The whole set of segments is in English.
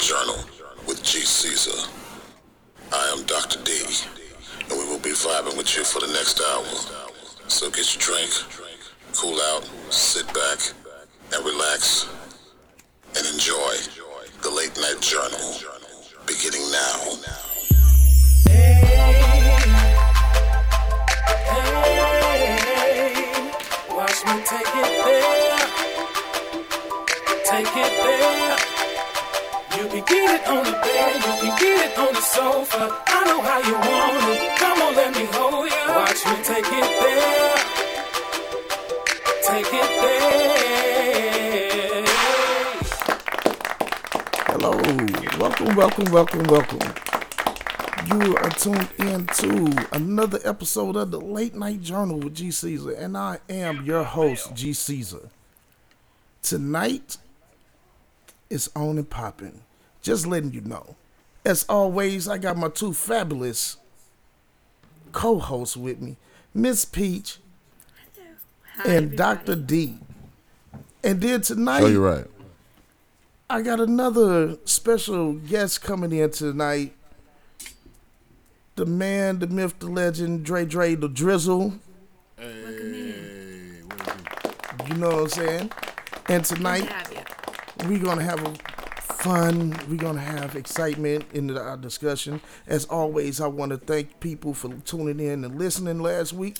Journal with G Caesar. I am Dr. D, and we will be vibing with you for the next hour. So get your drink, cool out, sit back, and relax, and enjoy the Late Night Journal, beginning now. Watch me take it there. Take it there. You can get it on the bed, you can get it on the sofa. I know how you want it. Come on, let me hold you. Watch me take it there. Take it there. Hello, welcome, welcome, welcome, welcome. You are tuned in to another episode of the Late Night Journal with G Caesar, and I am your host, G Caesar. Tonight is on and popping. Just letting you know. As always, I got my two fabulous co-hosts with me, Miss Peach and Dr. D. And then tonight, Oh, you're right. I got another special guest coming in tonight. The man, the myth, the legend, Dre Dre, the drizzle. Hey, You know what I'm saying? And tonight, we're gonna have a fun. We're gonna have excitement in our discussion. As always, I want to thank people for tuning in and listening last week.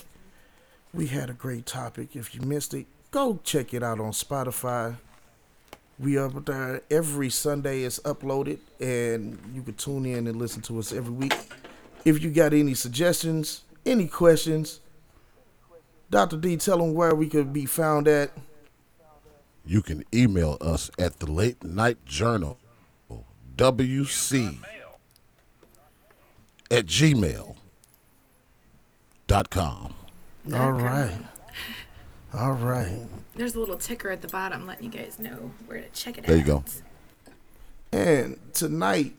We had a great topic. If you missed it, go check it out on Spotify. We are there every Sunday. It's uploaded, and you can tune in and listen to us every week. If you got any suggestions, any questions, Dr. D, tell them where we could be found at. You can email us at the Late Night Journal, WC, at gmail dot com. All right. All right. There's a little ticker at the bottom letting you guys know where to check it out. There you go. And tonight,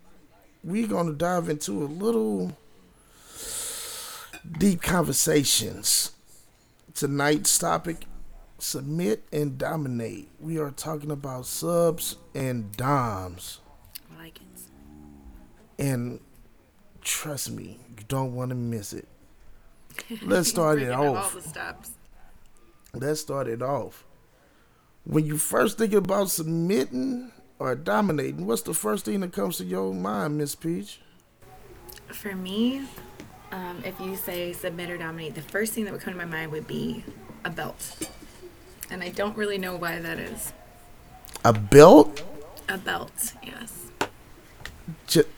we're going to dive into a little deep conversations. Tonight's topic submit and dominate. We are talking about subs and doms. I like it. And trust me, you don't want to miss it. Let's start it off. All the steps. Let's start it off. When you first think about submitting or dominating, what's the first thing that comes to your mind, Miss Peach? For me, um, if you say submit or dominate, the first thing that would come to my mind would be a belt. And I don't really know why that is. A belt? A belt, yes. Just,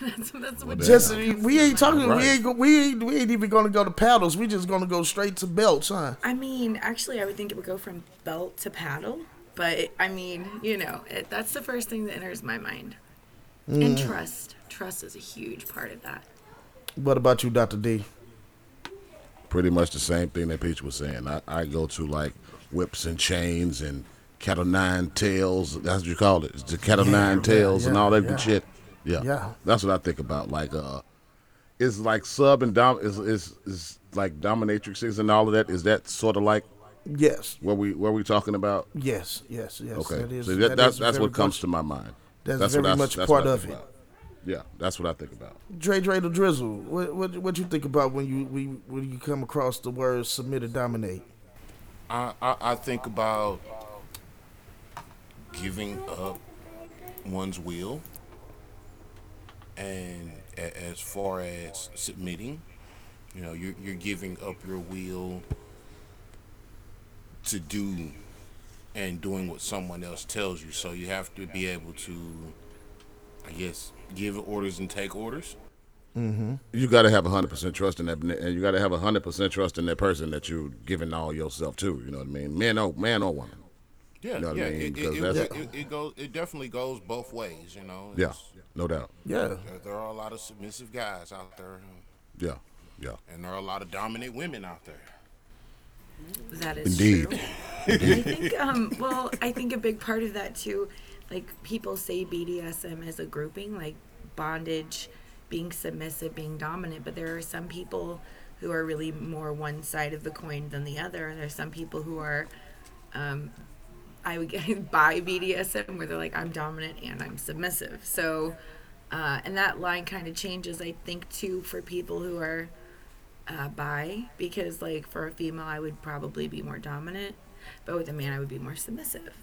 That's, that's what just we ain't talking. We ain't. go- We ain't. We ain't even gonna go to paddles. We just gonna go straight to belts, huh? I mean, actually, I would think it would go from belt to paddle. But, I mean, you know, it, that's the first thing that enters my mind. And Mm. trust. Trust is a huge part of that. What about you, Doctor D? Pretty much the same thing that Peach was saying. I, I go to like whips and chains and cat o' nine tails. That's what you call it. It's the cat o' Yeah, nine yeah, tails and all that yeah. good shit. Yeah. Yeah. That's what I think about. Like uh it's like sub and dom is is is like dominatrixes and all of that. Is that sort of like Yes. what we what we talking about? Yes. Yes. Yes. Okay. That is, so that, that that's that's what comes much- to my mind. that's what very I- much that's part of think it. about. Yeah, that's what I think about. Dre Dre the Drizzle. What what what you think about when you we, when you come across the word submit or dominate? I, I, I think about giving up one's will, and as far as submitting, you know, you're, you're giving up your will to do and doing what someone else tells you. So you have to be able to, I guess, give orders and take orders. You got to have hundred percent trust in that, and you got to have hundred percent trust in that person that you're giving all yourself to. You know what I mean? Man or man or woman. Yeah, You know what I yeah. mean? It, it, it, it, it goes. It definitely goes both ways. You know. Yeah, no doubt. Yeah. There, there are a lot of submissive guys out there, Yeah, yeah. and there are a lot of dominant women out there. That is Indeed. true. And I think, um, well, I think a big part of that too, like people say BDSM as a grouping, like bondage, being submissive, being dominant, but there are some people who are really more one side of the coin than the other. And there's some people who are um, I would get by BDSM where they're like I'm dominant and I'm submissive. So, uh, and that line kind of changes, I think, too, for people who are uh, bi because like for a female I would probably be more dominant, but with a man I would be more submissive.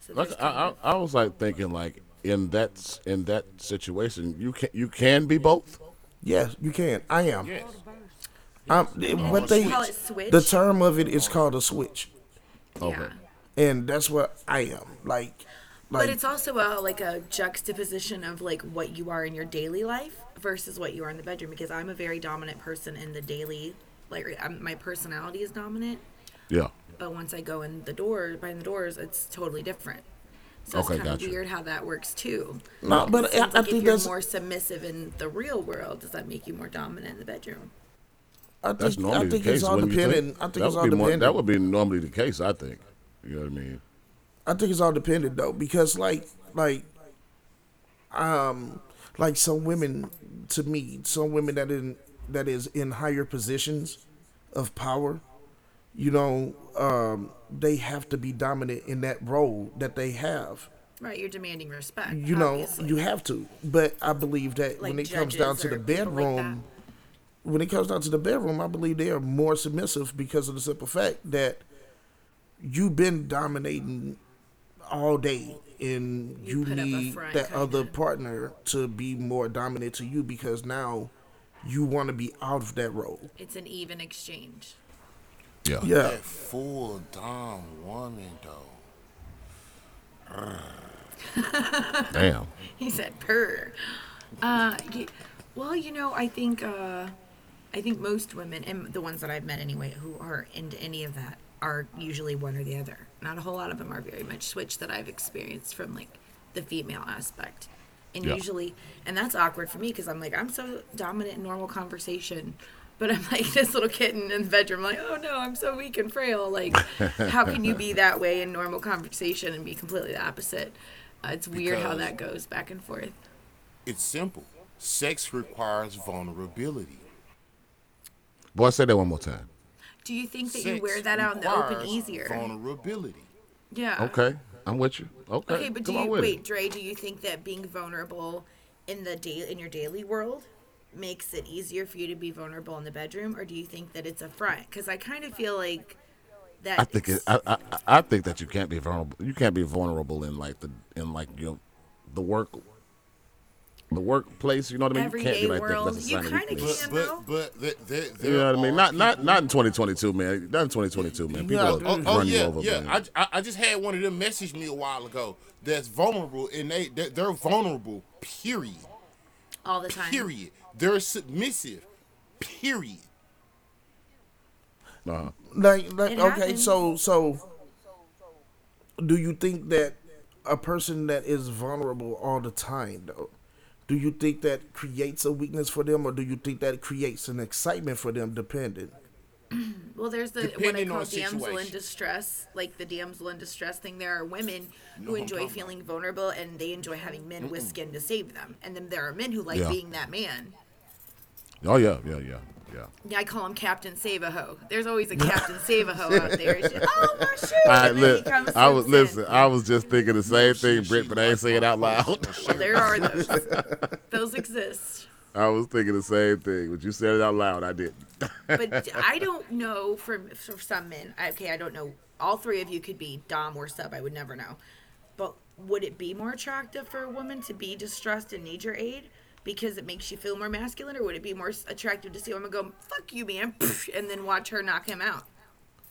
So Like I, I, I was like thinking like in that in that situation you can you can be both. Yes, you can. I am. Yes. Um, what they Call it switch? the term of it is called a switch, Okay. yeah. and that's what I am. Like, like But it's also a, like a juxtaposition of like what you are in your daily life versus what you are in the bedroom because I'm a very dominant person in the daily like I'm, my personality is dominant Yeah. but once I go in the door behind the doors it's totally different so Okay, it's kind of weird how that works too no, but I, Seems I like if think you're that's more submissive in the real world does that make you more dominant in the bedroom I think, That's normally I think the case. it's all wouldn't you dependent. think? I think That it's would all be more- dependent. that would be normally the case. I think. You know what I mean? I think it's all dependent though, because like like um like some women to me, some women that in that is in higher positions of power, you know, um, they have to be dominant in that role that they have. right you're demanding respect You know, obviously. you have to. But I believe that when it comes down to the people like bedroom, when it comes down to the bedroom, I believe they are more submissive because of the simple fact that you've been dominating all day and You you, put up a need that other kinda. partner to be more dominant to you because now you want to be out of that role. it's an even exchange Yeah. Yeah. That full dom woman though. Damn. He said purr. Uh, y- well, you know, I think uh, I think most women, and the ones that I've met anyway, who are into any of that, are usually one or the other. Not a whole lot of them are very much switch that I've experienced from like the female aspect, and Yeah. usually, and that's awkward for me because I'm like I'm so dominant in normal conversation. But I'm like this little kitten in the bedroom, like, oh no, I'm so weak and frail. Like, how can you be that way in normal conversation and be completely the opposite? Uh, it's weird how that goes back and forth. It's simple. Sex requires vulnerability. Boy, say that one more time. Do you think that Sex you wear that out in the open requires easier? Vulnerability. Yeah. Okay, I'm with you. Okay, Okay, but do come on you wait, it. Dre? Do you think that being vulnerable in the day in your daily world makes it easier for you to be vulnerable in the bedroom, or do you think that it's a front? Because I kind of feel like that. I think it, I, I I think that you can't be vulnerable. You can't be vulnerable in like the in like you know, the work the workplace. You know what I mean? you can't be like world, that. That's a you sign of kinda weakness. can. But but but the, the, there You know what I mean? Not not people- not in 2022, man. Not in 2022, man. People Yeah, will Oh, oh yeah, over, yeah. man. I, I, I just had one of them message me a while ago. That's vulnerable, and they they're, they're vulnerable. Period. all the time. Period. They're submissive. Period. Uh, Like, like okay, so so do you think that a person that is vulnerable all the time though, do you think that creates a weakness for them or do you think that creates an excitement for them depending Well, there's the what I Depending call on damsel in distress, like the damsel in distress thing. There are women who I'm enjoy feeling vulnerable and they enjoy having men with skin to save them, and then there are men who like Yeah. being that man. Oh yeah, yeah, yeah, yeah. Yeah, I call him Captain Save a Ho. There's always a Captain Save a Ho out there. Just, oh my shoes! I, and then he li- I was swoops in. listen. I was just thinking the same thing, Britt, but I ain't saying it out loud. Well, there are those. those exist. I was thinking the same thing, but you said it out loud. I didn't. But I don't know for, for some men. Okay, I don't know. All three of you could be dom or sub. I would never know. But would it be more attractive for a woman to be distressed and need your aid because it makes you feel more masculine, or would it be more attractive to see a woman go "fuck you, man," and then watch her knock him out?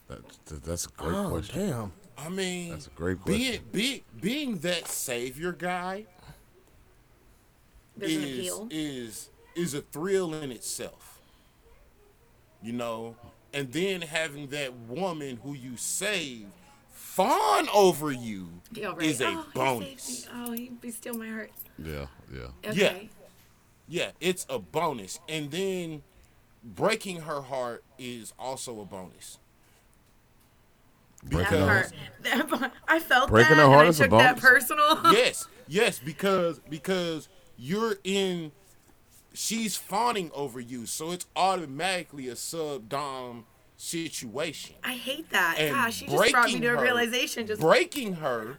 That's, that's a great Oh question. damn. I mean, That's a great question. being be, being that savior guy There's is appeal. is is a thrill in itself. You know, and then having that woman who you saved fawn over you Yeah, right. is a oh, He saved bonus. me. Oh, he be still my heart. Yeah, yeah. Okay. Yeah, it's a bonus. And then breaking her heart is also a bonus. Breaking that her part, that part, I felt Breaking that, her heart and I is a took that bonus. personal. yes, yes, because because you're in she's fawning over you, so it's automatically a sub dom situation. I hate that. And Gosh, you just brought me breaking to a realization. Just Breaking her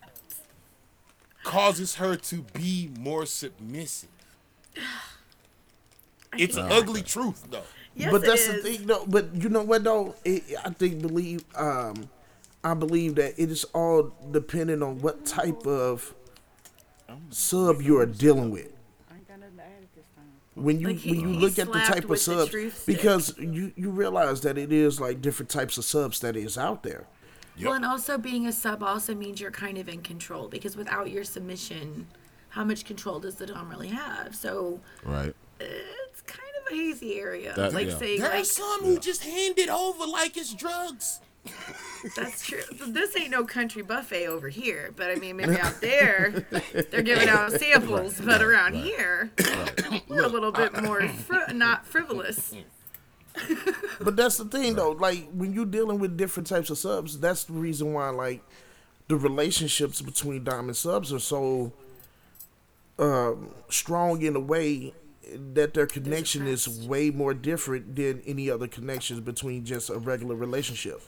causes her to be more submissive. It's an ugly truth, though. yes, but it that's the thing, though. But you know what, though? It, I think believe um, I believe that it is all dependent on what type of sub you are dealing with. When you Like, he- when you he look at the type of with the subs, because you you realize that it is like different types of subs that is out there. Well, and also being a sub also means you're kind of in control because without your submission, how much control does the dom really have? So Right. it's kind of a hazy area. That- like yeah. saying There like are some who just hand it over like it's drugs. that's true. This ain't no country buffet over here, but I mean maybe out there they're giving out samples, but around here we're a little bit more fri- not frivolous. But that's the thing though, like when you're dealing with different types of subs, that's the reason why like the relationships between dom and subs are so um, strong in a way that their connection is way more different than any other connections between just a regular relationship.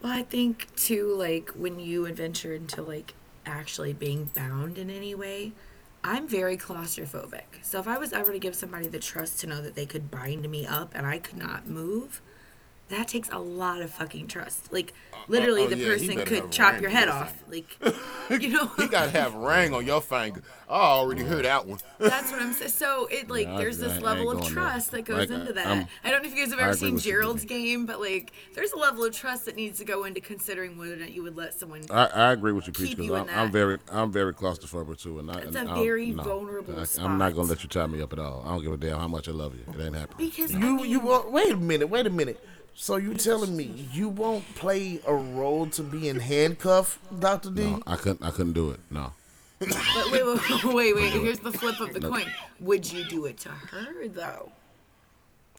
Well, I think too, like when you adventure into like actually being bound in any way, I'm very claustrophobic. So if I was ever to give somebody the trust to know that they could bind me up and I could not move, that takes a lot of fucking trust. Like uh, oh, literally, oh, the yeah, person could chop your head your off. Like, you know, You gotta have a ring on your finger. I already heard that one. that's what I'm saying. So it like Yeah, there's I this ain't level of going there. trust that goes Like, into uh, that. I'm- I don't know if you guys have ever seen Gerald's game, but like there's a level of trust that needs to go into considering whether or not you would let someone I, I agree with you, Peach, because I'm, I'm very I'm very claustrophobic too, and I, It's and a I don't- very no. vulnerable I, I'm not gonna let you tie me up at all. I don't give a damn how much I love you. It ain't happening. because I You you wait a minute, wait a minute. So you telling me you won't play a role to be in handcuff, Doctor D? No, I couldn't I couldn't do it. No. But wait, wait, wait, wait. Here's the flip of the coin. Would you do it to her though?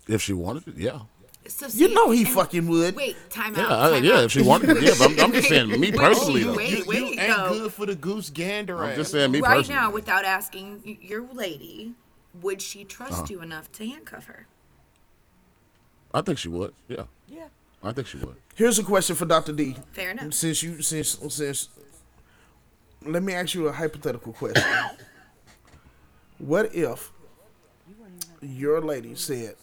If she wanted it, yeah. So You know he fucking would. Wait, time Yeah, out. I, time yeah, out. if she wanted it, yeah. But I'm, I'm just saying, me Wait, personally, though. wait, you, wait, you ain't though. good for the goose gander I'm just saying, me right personally. now, without asking your lady, would she trust Uh-huh. you enough to handcuff her? I think she would. Yeah. Yeah. I think she would. Here's a question for Doctor D. Fair enough. Since you since since let me ask you a hypothetical question. what if your lady said,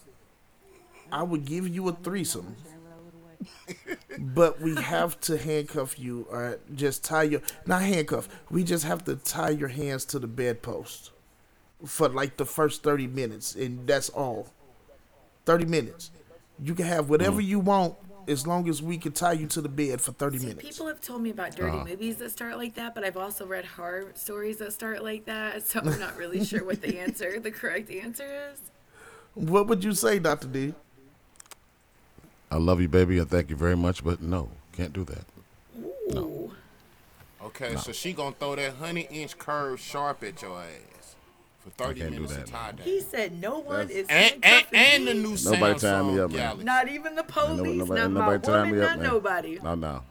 I would give you a threesome, but we have to handcuff you or just tie your not handcuff. We just have to tie your hands to the bedpost for like the first thirty minutes, and that's all. Thirty minutes. You can have whatever you want as long as we can tie you to the bed for thirty See, minutes. people have told me about dirty Uh-huh. movies that start like that, but I've also read horror stories that start like that, so I'm not really sure what the answer, the correct answer is. What would you say, Doctor D? I love you, baby, and thank you very much, but no, can't do that. Ooh. Okay, so she gonna throw that hundred inch curve sharp at your ass for thirty can't do minutes that, of tie He said no one is And, and, and the new Nobody tie me Samsung up, man. Galaxy. Not even the police, Nobody- nobody- not my nobody tie woman, me up, not man. nobody. No, no.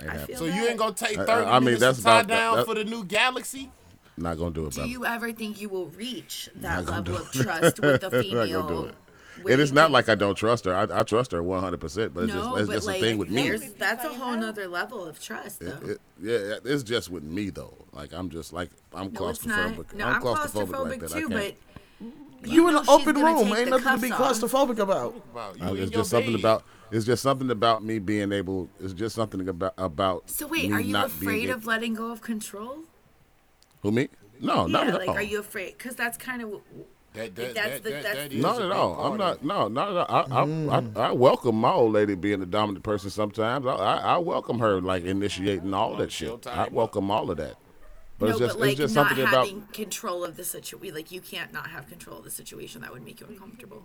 Ain't I happening. feel So you ain't gonna take I- I- thirty I mean, minutes that's to tie about- down that- for the new Galaxy? Not gonna do it, Do brother. you ever think you will reach that gonna level do of trust with the Not gonna do female? it. Where It is not like I don't trust her. I, I trust her 100, percent but it's no, just it's but just like a thing with me. that's a whole nother level of trust, though. It- yeah, it's just with me though. Like I'm just like I'm no, claustrophobic. No, I'm I'm claustrophobic, claustrophobic like that. too, I but can't. You in know an open room, ain't nothing to be cuffs off. claustrophobic about. About you Uh, it's just something bed. about it's just something about me being able. It's just something about about. So wait, me are you not afraid of letting go of control? who me? No, not yeah, at like all. are you afraid? Because that's kind of That, that, That's that, the- that, that's- that is Not at all. I'm not. it. No, not at all. I, Mm. I, I, I welcome my old lady being the dominant person. Sometimes I, I, I welcome her like initiating all that shit. I welcome all of that. But no, it's just but like it's just not something about having control of the situation. Like you can't not have control of the situation. That would make you uncomfortable.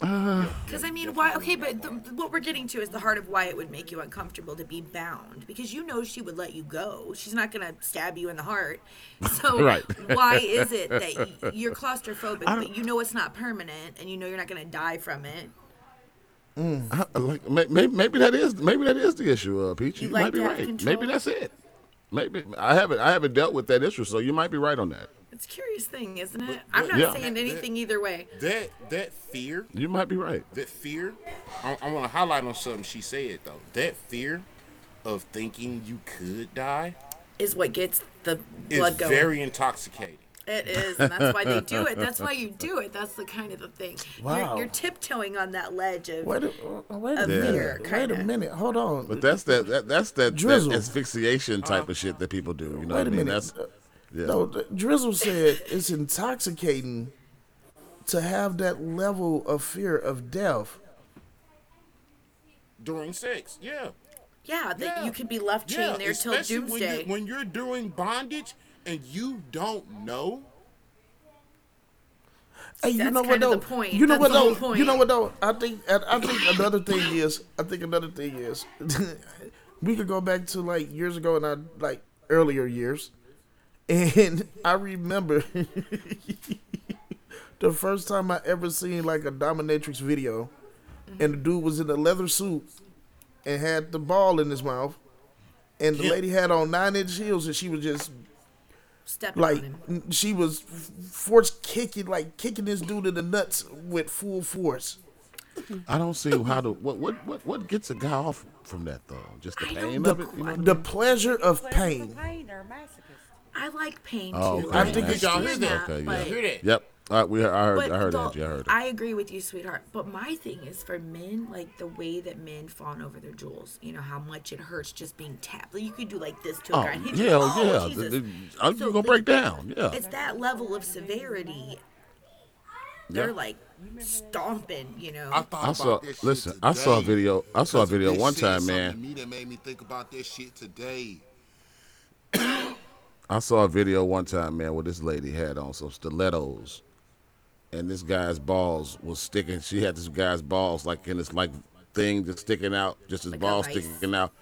Uh. Because I mean, why? Okay, but the, what we're getting to is the heart of why it would make you uncomfortable to be bound. Because you know she would let you go. She's not gonna stab you in the heart. So Right. why is it that you're claustrophobic, but you know it's not permanent, and you know you're not gonna die from it? I- like maybe, maybe that is maybe that is the issue, uh, Peach. You You, like might be right. control? Maybe that's it. Maybe I haven't I haven't dealt with that issue, so you might be right on that. It's a curious thing, isn't it? I'm not Yeah. saying anything either way. That that fear, You might be right. that fear. I, I want to highlight on something she said though. That fear of thinking you could die Is what gets the blood going. It's very intoxicating. It is, and that's why they do it. That's why you do it. That's the kind of the thing. Wow. You're, you're tiptoeing on that ledge of. Wait a, uh, wait a Of minute. fear, Wait kinda. a minute. Hold on. But that's that, that that's that, that asphyxiation type of shit that people do. You know Wait what I a mean? minute. That's Uh, yeah. No, Drizzle said it's intoxicating to have that level of fear of death. During sex, yeah. yeah, that Yeah. you could be left chained Yeah, there till doomsday. When you're, when you're doing bondage and you don't know. Hey, you know what though? the point. You know That's what the though? point. You know what though? I think and I think another thing is I think another thing is we could go back to like years ago and our like earlier years, and I remember the first time I ever seen like a dominatrix video, mm-hmm. and the dude was in a leather suit and had the ball in his mouth, and the Yeah. lady had on nine inch heels and she was just Stepping like on him. she was force kicking like kicking this dude in the nuts with full force I don't see how to what what what what gets a guy off from that though. Just the pain don't- of it. You know? the pleasure of Pleasure pain for pain or masochist. I like pain Oh, too. okay. I I think Did y'all hear that? Okay, but, yeah. Hear that? Yep. All right, we I heard but I heard the- Angie. I heard it. I agree with you, sweetheart. But my thing is for men, like the way that men fawn over their jewels. You know how much it hurts just being tapped. Like, you could do like this to a Oh guy. and he'd yeah, like, oh, yeah. The- the- I'm So, gonna break down. Yeah. It's that level of severity. They're Yeah. like stomping, you know. I thought I about saw. this shit Listen, I saw a video. I saw a video one time, man. to Me that made me think about this shit today. I saw a video one time, man, where this lady had on some stilettos, and this guy's balls was sticking. She had this guy's balls like in this like thing just sticking out, just his Like balls sticking out,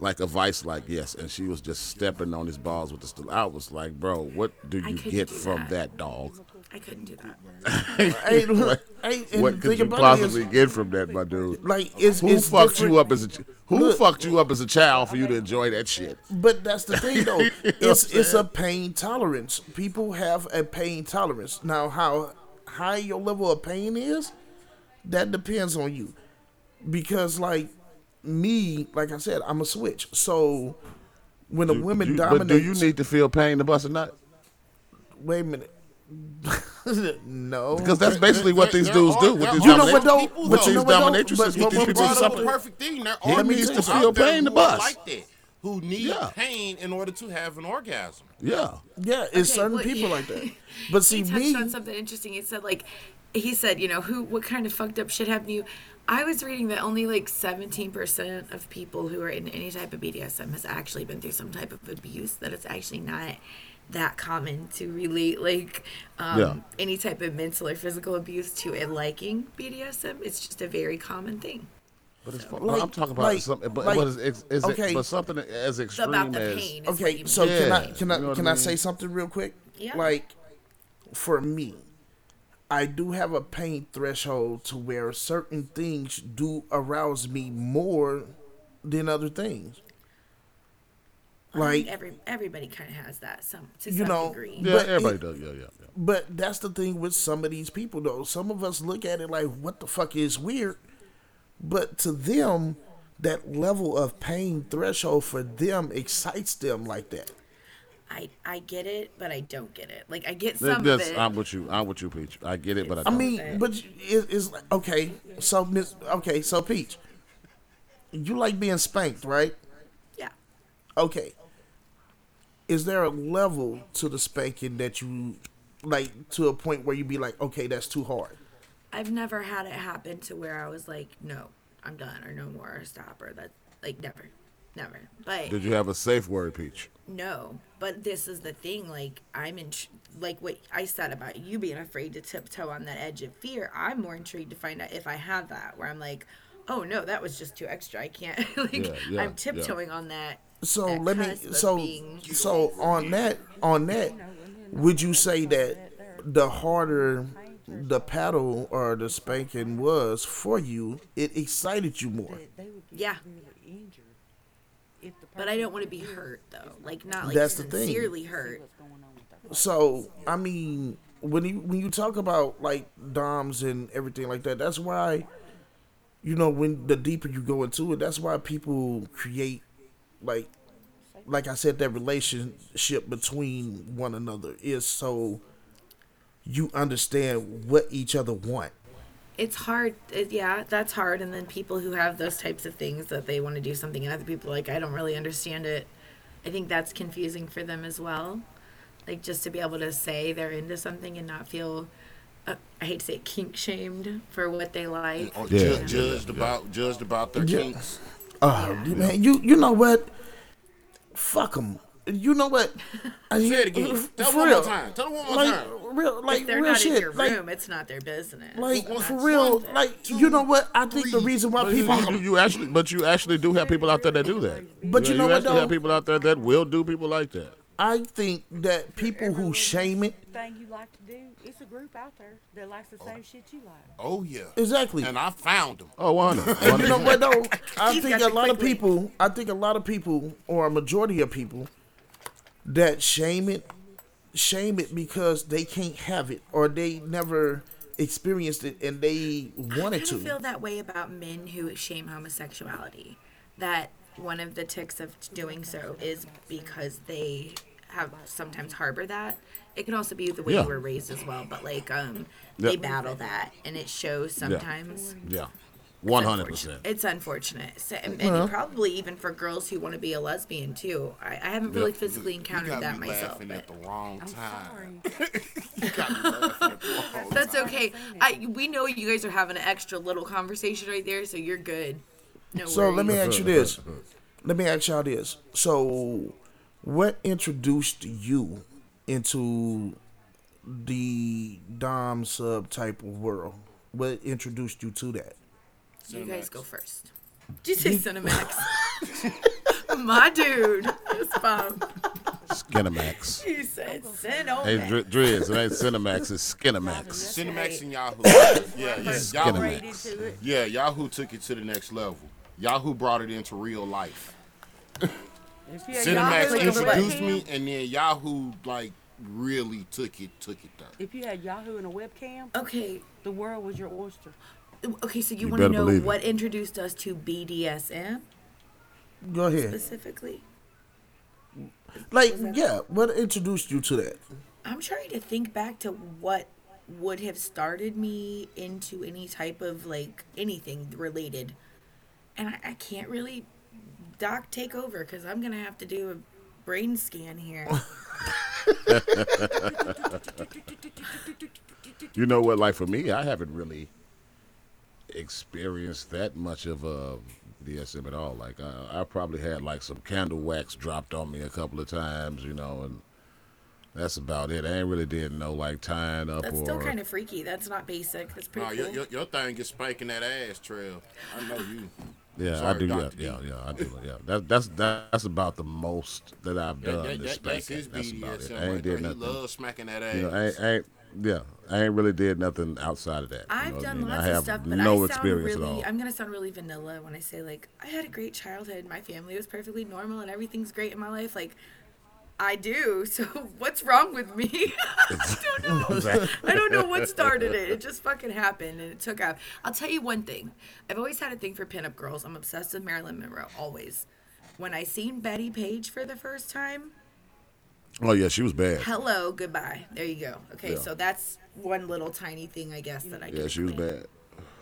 like a vice, like yes. And she was just stepping on his balls with the stiletto. I was like, bro, what do you get from that. that dog? I couldn't do that. hey, look, hey, and what could thing you about it possibly is, get from that, my dude? like it's, Who it's fucked different- you up as a ch- who Look. fucked you up as a child for you to enjoy that shit? But that's the thing, though. it's it's a pain tolerance. People have a pain tolerance. Now, how high your level of pain is, that depends on you. Because, like me, like I said, I'm a switch. So when a woman You- dominates, but do you need to feel pain to bust a nut? wait a minute. No, Because that's basically what these There dudes are- do with these You know what dominatrix- though? people, with But you these know what though? dominatrixes, But, with but, these people brought who's something- a perfect thing. There He are needs people to feel out pain to who are bust. like that, who need Yeah. pain in order to have an orgasm. Yeah. yeah, it's Okay, certain well, people like that. But see he touched me, on something interesting. He said like he said, you know, who what kind of fucked up shit happened to you? I was reading that only like 17% of people who are in any type of BDSM has actually been through some type of abuse. That it's actually not that common to relate like um, Yeah. any type of mental or physical abuse to a liking BDSM. It's just a very common thing. But it's, Like- I'm talking about like- something, but, like- but is, is, is okay. it, but something as extreme about the as pain. is what Okay, you so mean. can I can I you know can I I say something real quick? Yeah. Like for me, I do have a pain threshold to where certain things do arouse me more than other things. I think Like every everybody kind of has that some to You some know, degree. yeah, But everybody it- does. Yeah, yeah, yeah. But that's the thing with some of these people, though. Some of us look at it like, what the fuck is weird? But to them, that level of pain threshold for them excites them like that. I I get it, but I don't get it. Like I get That- some that's- of it. I'm with you. I'm with you, Peach. I get it, but I I don't. mean, Okay. but it, it's like, okay. So, Miss, okay, so Peach, you like being spanked, right? yeah. Okay. Is there a level to the spanking that you like to a point where you'd be like, okay, that's too hard? I've never had it happen to where I was like, no, I'm done, or no more, or stop, or that, like, never, never. But Did you have a safe word, Peach? no, but this is the thing. Like, I'm in, like, what I said about you being afraid to tiptoe on that edge of fear. I'm more intrigued to find out if I have that, where I'm like, oh no, that was just too extra. I can't. like, Yeah, yeah, I'm tiptoeing on that. So let me. So so on that on that, would you say that the harder the paddle or the spanking was for you, it excited you more? They would get Yeah. really injured if the But I don't want to be hurt though. Like not like That's the thing. sincerely hurt. what's going on with their So I mean, when you when you talk about like DOMs and everything like that, that's why, you know, when the deeper you go into it, that's why people create, like, like I said, that relationship between one another is so you understand what each other want. it's hard it, yeah that's hard and then people who have those types of things that they want to do something and other people are like i don't really understand it i think that's confusing for them as well like just to be able to say they're into something and not feel uh, i hate to say it, kink shamed for what they like Or Yeah. ju- judged about judged about their Yeah. kinks. Uh, man, you you know what? Fuck them. You know what? I, Say it again. Tell it for one real. more time. Tell it one more like, time. Real, like if they're real not shit. in your like, room it's not their business like One- for real. one, like two, you know what? I think the reason why But people. you, you actually, but you actually do have people out there that do that. But you know what, actually though? have people out there that will do people like that. I think that people who shame it thing you like to do, it's a group out there that likes the same shit you like. Oh yeah. exactly. And I found them. Oh, 100. And you know what though? I He's think got a the lot of quick people. I think a lot of people, or a majority of people, that shame it, shame it because they can't have it, or they never experienced it, and they wanted I to. feel that way about men who shame homosexuality. That one of the ticks of doing so is because they have sometimes harbor that. It can also be the way Yeah. you were raised as well, but like um, Yeah. they battle that, and it shows sometimes. Yeah. It's 100%. It's unfortunate, so, and, and probably even for girls who want to be a lesbian too. I, I haven't really physically You encountered got that me myself, laughing at the wrong I'm time. sorry. You got me laughing at the that's time. okay. I we know you guys are having an extra little conversation right there, so you're good. No So let me ask you this. Let me ask y'all this. So, what introduced you into the dom sub type of world? What introduced you to that? You guys go first. Did you say Cinemax? My dude. It's fun. Skinamax. You said Cinemax. Hey, Dr- Driz, it ain't Cinemax, it's Skinamax. Cinemax and Yahoo. Yeah, yeah, Yahoo. Right. Yeah, Yahoo took it to the next level. Yahoo brought it into real life. If you had Cinemax Yahoo and a introduced me, and then Yahoo like really took it, took it there. If you had Yahoo and a webcam, Okay. the world was your oyster. Okay, so you, You want to know believe it. what introduced us to BDSM Go ahead. specifically? Like, yeah, what introduced you to that? I'm trying to think back to what would have started me into any type of like anything related. And I, I can't really doc take over because I'm gonna have to do a brain scan here. You know what? Like for me, I haven't really experienced that much of uh, DSM at all. Like uh, I probably had like some candle wax dropped on me a couple of times, you know, and that's about it. I ain't really did no like tying up That's or still kind of freaky. That's not basic. That's pretty Nah, cool. your, your, your thing is spanking that ass trail. I know you. Yeah, I Sorry, do. Yeah, D. yeah, yeah, I do. Yeah, that, that's that's about the most that I've That, done. that, this that, that's his That's about it. BDSM I right ain't there. did He loves smacking that ass. You know, I, ain't- I ain't, yeah, I ain't really did nothing outside of that. you I've know what I done mean? lots I have of stuff, but no I sound experience really. at all. I'm gonna sound really vanilla when I say like I had a great childhood. My family was perfectly normal, and everything's great in my life. Like I do. So what's wrong with me? I don't know. I don't know what started it. It just fucking happened, and it took off. I'll tell you one thing. I've always had a thing for pinup girls. I'm obsessed with Marilyn Monroe. Always. When I seen Bettie Page for the first time, Oh yeah, she was bad. hello, goodbye. There you go. Okay, Yeah. so that's one little tiny thing I guess that I. Yeah, she was claim. bad.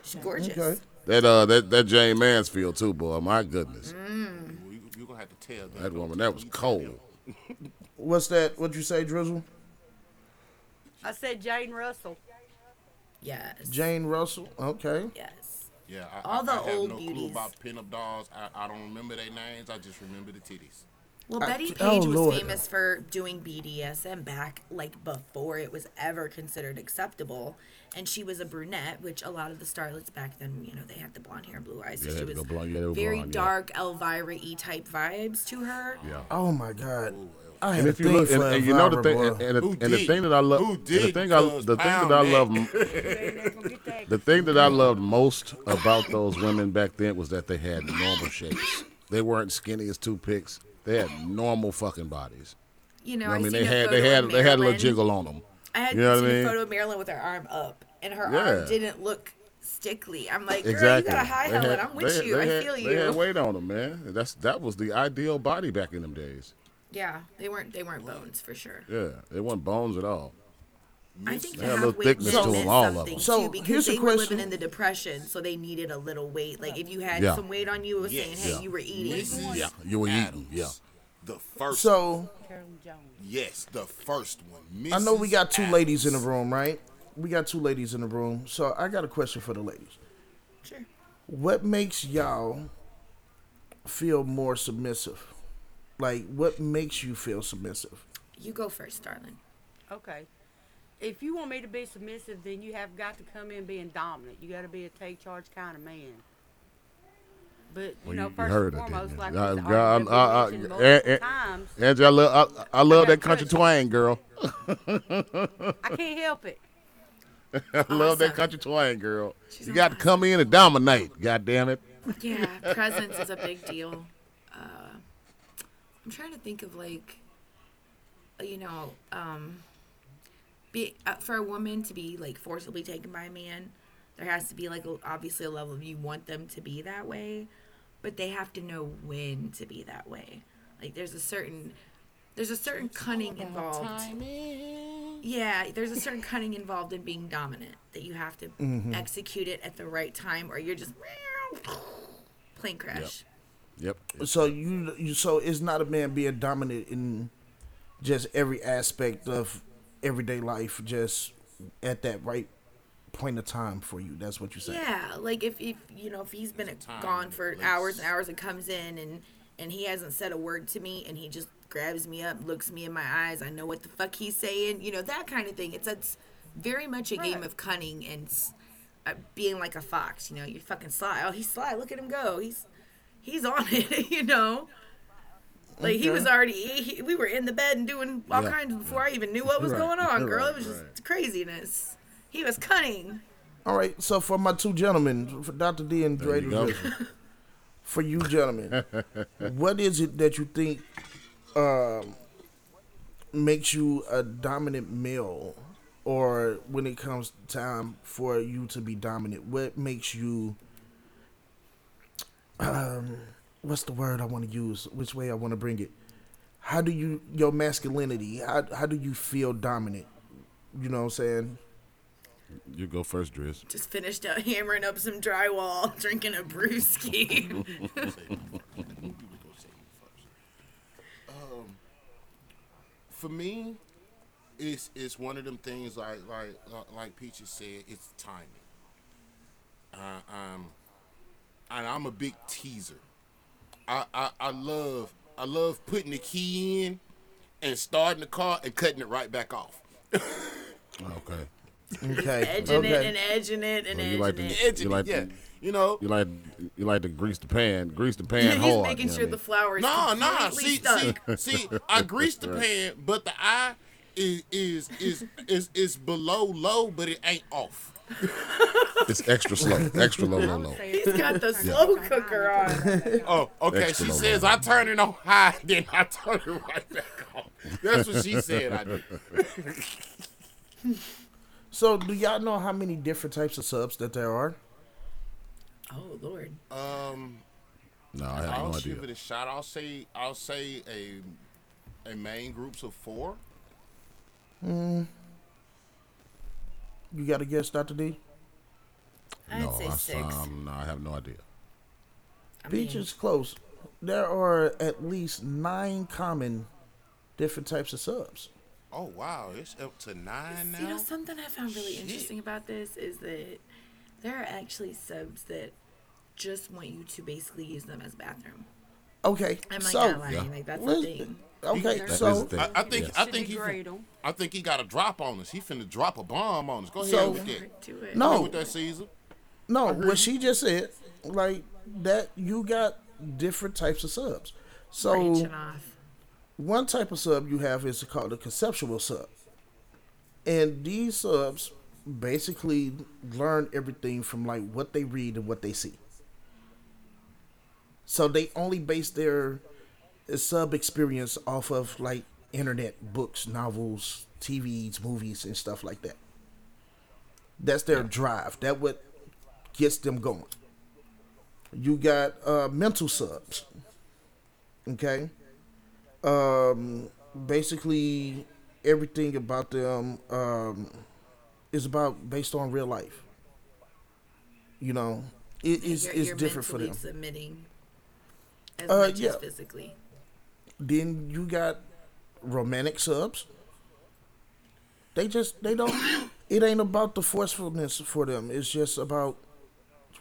She's gorgeous. Okay. That uh, that that Jayne Mansfield too, boy. My goodness, Mm. You, you gonna have to tell them. that woman, that was cold. What's that? What'd you say, Drizzle? I said Jane Russell. Yes. Jane Russell. Okay. Yes. Yeah, I, All I, the I have old no clue beauties. about pinup dolls. I, I don't remember their names. I just remember the titties. Well, Uh, Bettie oh, Page was Lord. famous for doing BDSM back like before it was ever considered acceptable. And she was a brunette, which a lot of the starlets back then, you know, they had the blonde hair and blue eyes. So Yeah, she was the blonde- yeah, very blonde, yeah. dark Elvira E type vibes to her. Yeah. Oh my God. I And if you look, and, and you know the thing, boy. and, and, the, and the thing that I love, and the thing I, the thing that I love, They ain't gonna get that. the thing that I loved most about those women back then was that they had normal shapes. They weren't skinny as toothpicks. They had normal fucking bodies. you know, I mean, seen they had they had they had a little jiggle on them. I had You know what I mean? a photo of Marilyn with her arm up, and her Yeah. arm didn't look stickly. I'm like, girl, Exactly. you got a high Helen. I'm with they- you. they I had- feel you. They had weight on them, man. That's that was the ideal body back in them days. Yeah, they weren't they weren't bones for sure. Yeah, they weren't bones at all. I think They the had a half little weight thickness meant to 'em, meant all of something them. So, too because here's a they were question. living in the depression, so they needed a little weight. Like if you had Yeah. some weight on you, it was saying, Yes. hey, Yeah. you were eating. Mrs. Yeah, you were eating. Yeah. The first. So Carolyn Jones. yes, the first one. Mrs. I know we got two ladies in the room, right? We got two ladies in the room. So I got a question for the ladies. Sure. What makes y'all feel more submissive? Like, what makes you feel submissive? You go first, darling. Okay. If you want me to be submissive, then you have got to come in being dominant. You got to be a take charge kind of man. But you Well, know, you- you first heard and foremost, didn't like you? I- said, I- I- I- mentioned I- multiple eh, times, Angie, I love I, I love that country twang, girl. I can't help it. I love that country twang, girl. She's you on got to come in and dominate. God damn it. Yeah, presence is a big deal. Uh, I'm trying to think of like, you know, um, be uh, for a woman to be like forcibly taken by a man, there has to be like obviously a level of you want them to be that way, but they have to know when to be that way. Like there's a certain there's a certain cunning involved. Yeah, there's a certain cunning involved in being dominant that you have to execute it at the right time, or you're just plane crash. Yep. So you, you, so it's not a man being dominant in just every aspect of everyday life, just at that right point of time for you. That's what you say. Yeah, like if, if you know if he's been time gone for place. hours and hours and comes in and and he hasn't said a word to me and he just grabs me up, looks me in my eyes, I know what the fuck he's saying, you know that kind of thing. It's it's very much a game of cunning and uh, being like a fox. You know, you're fucking sly. Oh, he's sly. Look at him go. He's he's on it. You know. Like he was already, he, we were in the bed and doing all Yeah. kinds before I even knew what was Right. going on, girl. Right, it was just right. craziness. He was cunning. All right. So for my two gentlemen, for Dr. D and There Dre, you for you gentlemen, what is it that you think um, makes you a dominant male, or when it comes time for you to be dominant, what makes you? Um, what's the word I want to use? Which way I want to bring it? How do you your masculinity? How how do you feel dominant? You know what I'm saying? You go first, Driz. Just finished up hammering up some drywall, drinking a brewski. for me, it's it's one of them things like like like Peaches said. It's timing. Uh, um, and I'm a big teaser. I, I I love I love putting the key in and starting the car and cutting it right back off. Okay. Okay. edging okay. it and edging it and Well, you edging like to- it. Edging You like it, yeah. to- You know. You like you like to grease the pan, grease the pan He's hard. making you know sure the flour is No, no. See, stuck. see, see. I grease the pan, but the eye is is is is is below low, but it ain't off. I mean? It's extra slow, extra low, low, low. He's got the slow cooker on. Oh, okay. Extra she low says low. I turn it on high, then I turn it right back off. That's what she said I did. So, do y'all know how many different types of subs that there are? Oh Lord. Um, No, I have I'll no idea. give it a shot. I'll say I'll say a a main groups of four. You got a guess, Dr. D? I'd no, say I, six. um, no, I have no idea. I mean, is close. There are at least nine common different types of subs. Oh wow, it's up to nine now. You know, something I found really Shit. interesting about this is that there are actually subs that just want you to basically use them as bathroom. Okay, I'm like so not lying, yeah. like that's Let's- the thing. Okay, That is so the thing. I, I think Yes. I think he degrade 'em. I think he got a drop on us. He finna drop a bomb on us. Go ahead So- with that. Right it. Go No. with that Caesar. no, what she just said, like that, you got different types of subs. So branching off. one type of sub you have is called a conceptual sub, and these subs basically learn everything from like what they read and what they see. So they only base their sub experience off of like internet books, novels, TVs, movies, and stuff like that. That's their drive. That what gets them going. You got uh, mental subs. Okay. Um, basically, everything about them um, is about based on real life. You know, it is it's different for them. submitting as Uh, much yeah. as physically. Then you got romantic subs. They just they don't. it ain't about the forcefulness for them. It's just about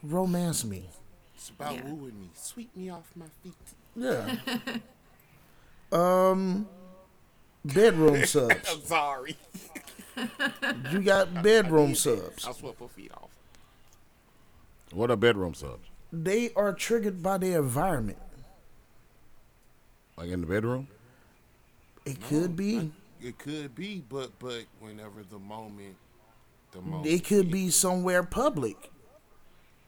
romance me. It's about Yeah. wooing me, sweep me off my feet. Yeah. um, bedroom subs. I'm sorry. You got bedroom subs. I swept her feet off. What are bedroom subs? They are triggered by their environment. Like in the bedroom? It could be. It could be, but but whenever the moment, the moment. It could be somewhere public.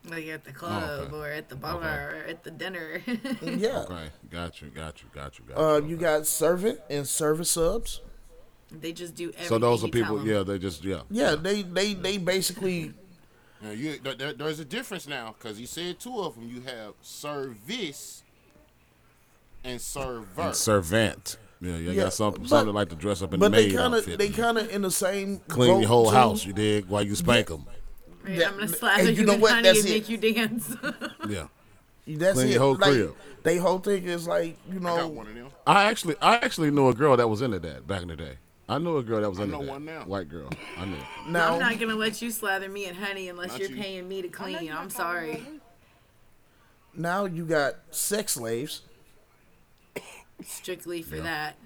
Like at the club okay. or at the bar or at the dinner. Yeah. Okay, got you, got you, got you, got Uh, you. you got servant and service subs. they just do everything. so those are you tell people. 'em. Yeah, they just yeah. Yeah, they they they basically Now, you, there- there, there's a difference now because you said two of them. You have service and server. And servant. Yeah, you Yeah, got some but- some that like to dress up in but they maid kind of outfit. they kind of in the same clean boat, your whole too. house. You dig? While you spank them. Right, That- I'm gonna and slather you you, know in what? honey That's and it. make you dance. Yeah. That's Clean it. your whole like, crib. They whole thing is like you I got know one of them. I actually I actually knew a girl that was into that back in the day. I knew a girl that was I into know that. one now. White girl. I knew. now I'm not gonna let you slather me in honey unless Not you're you. paying me to clean. I'm sorry. now you got sex slaves. Strictly for that.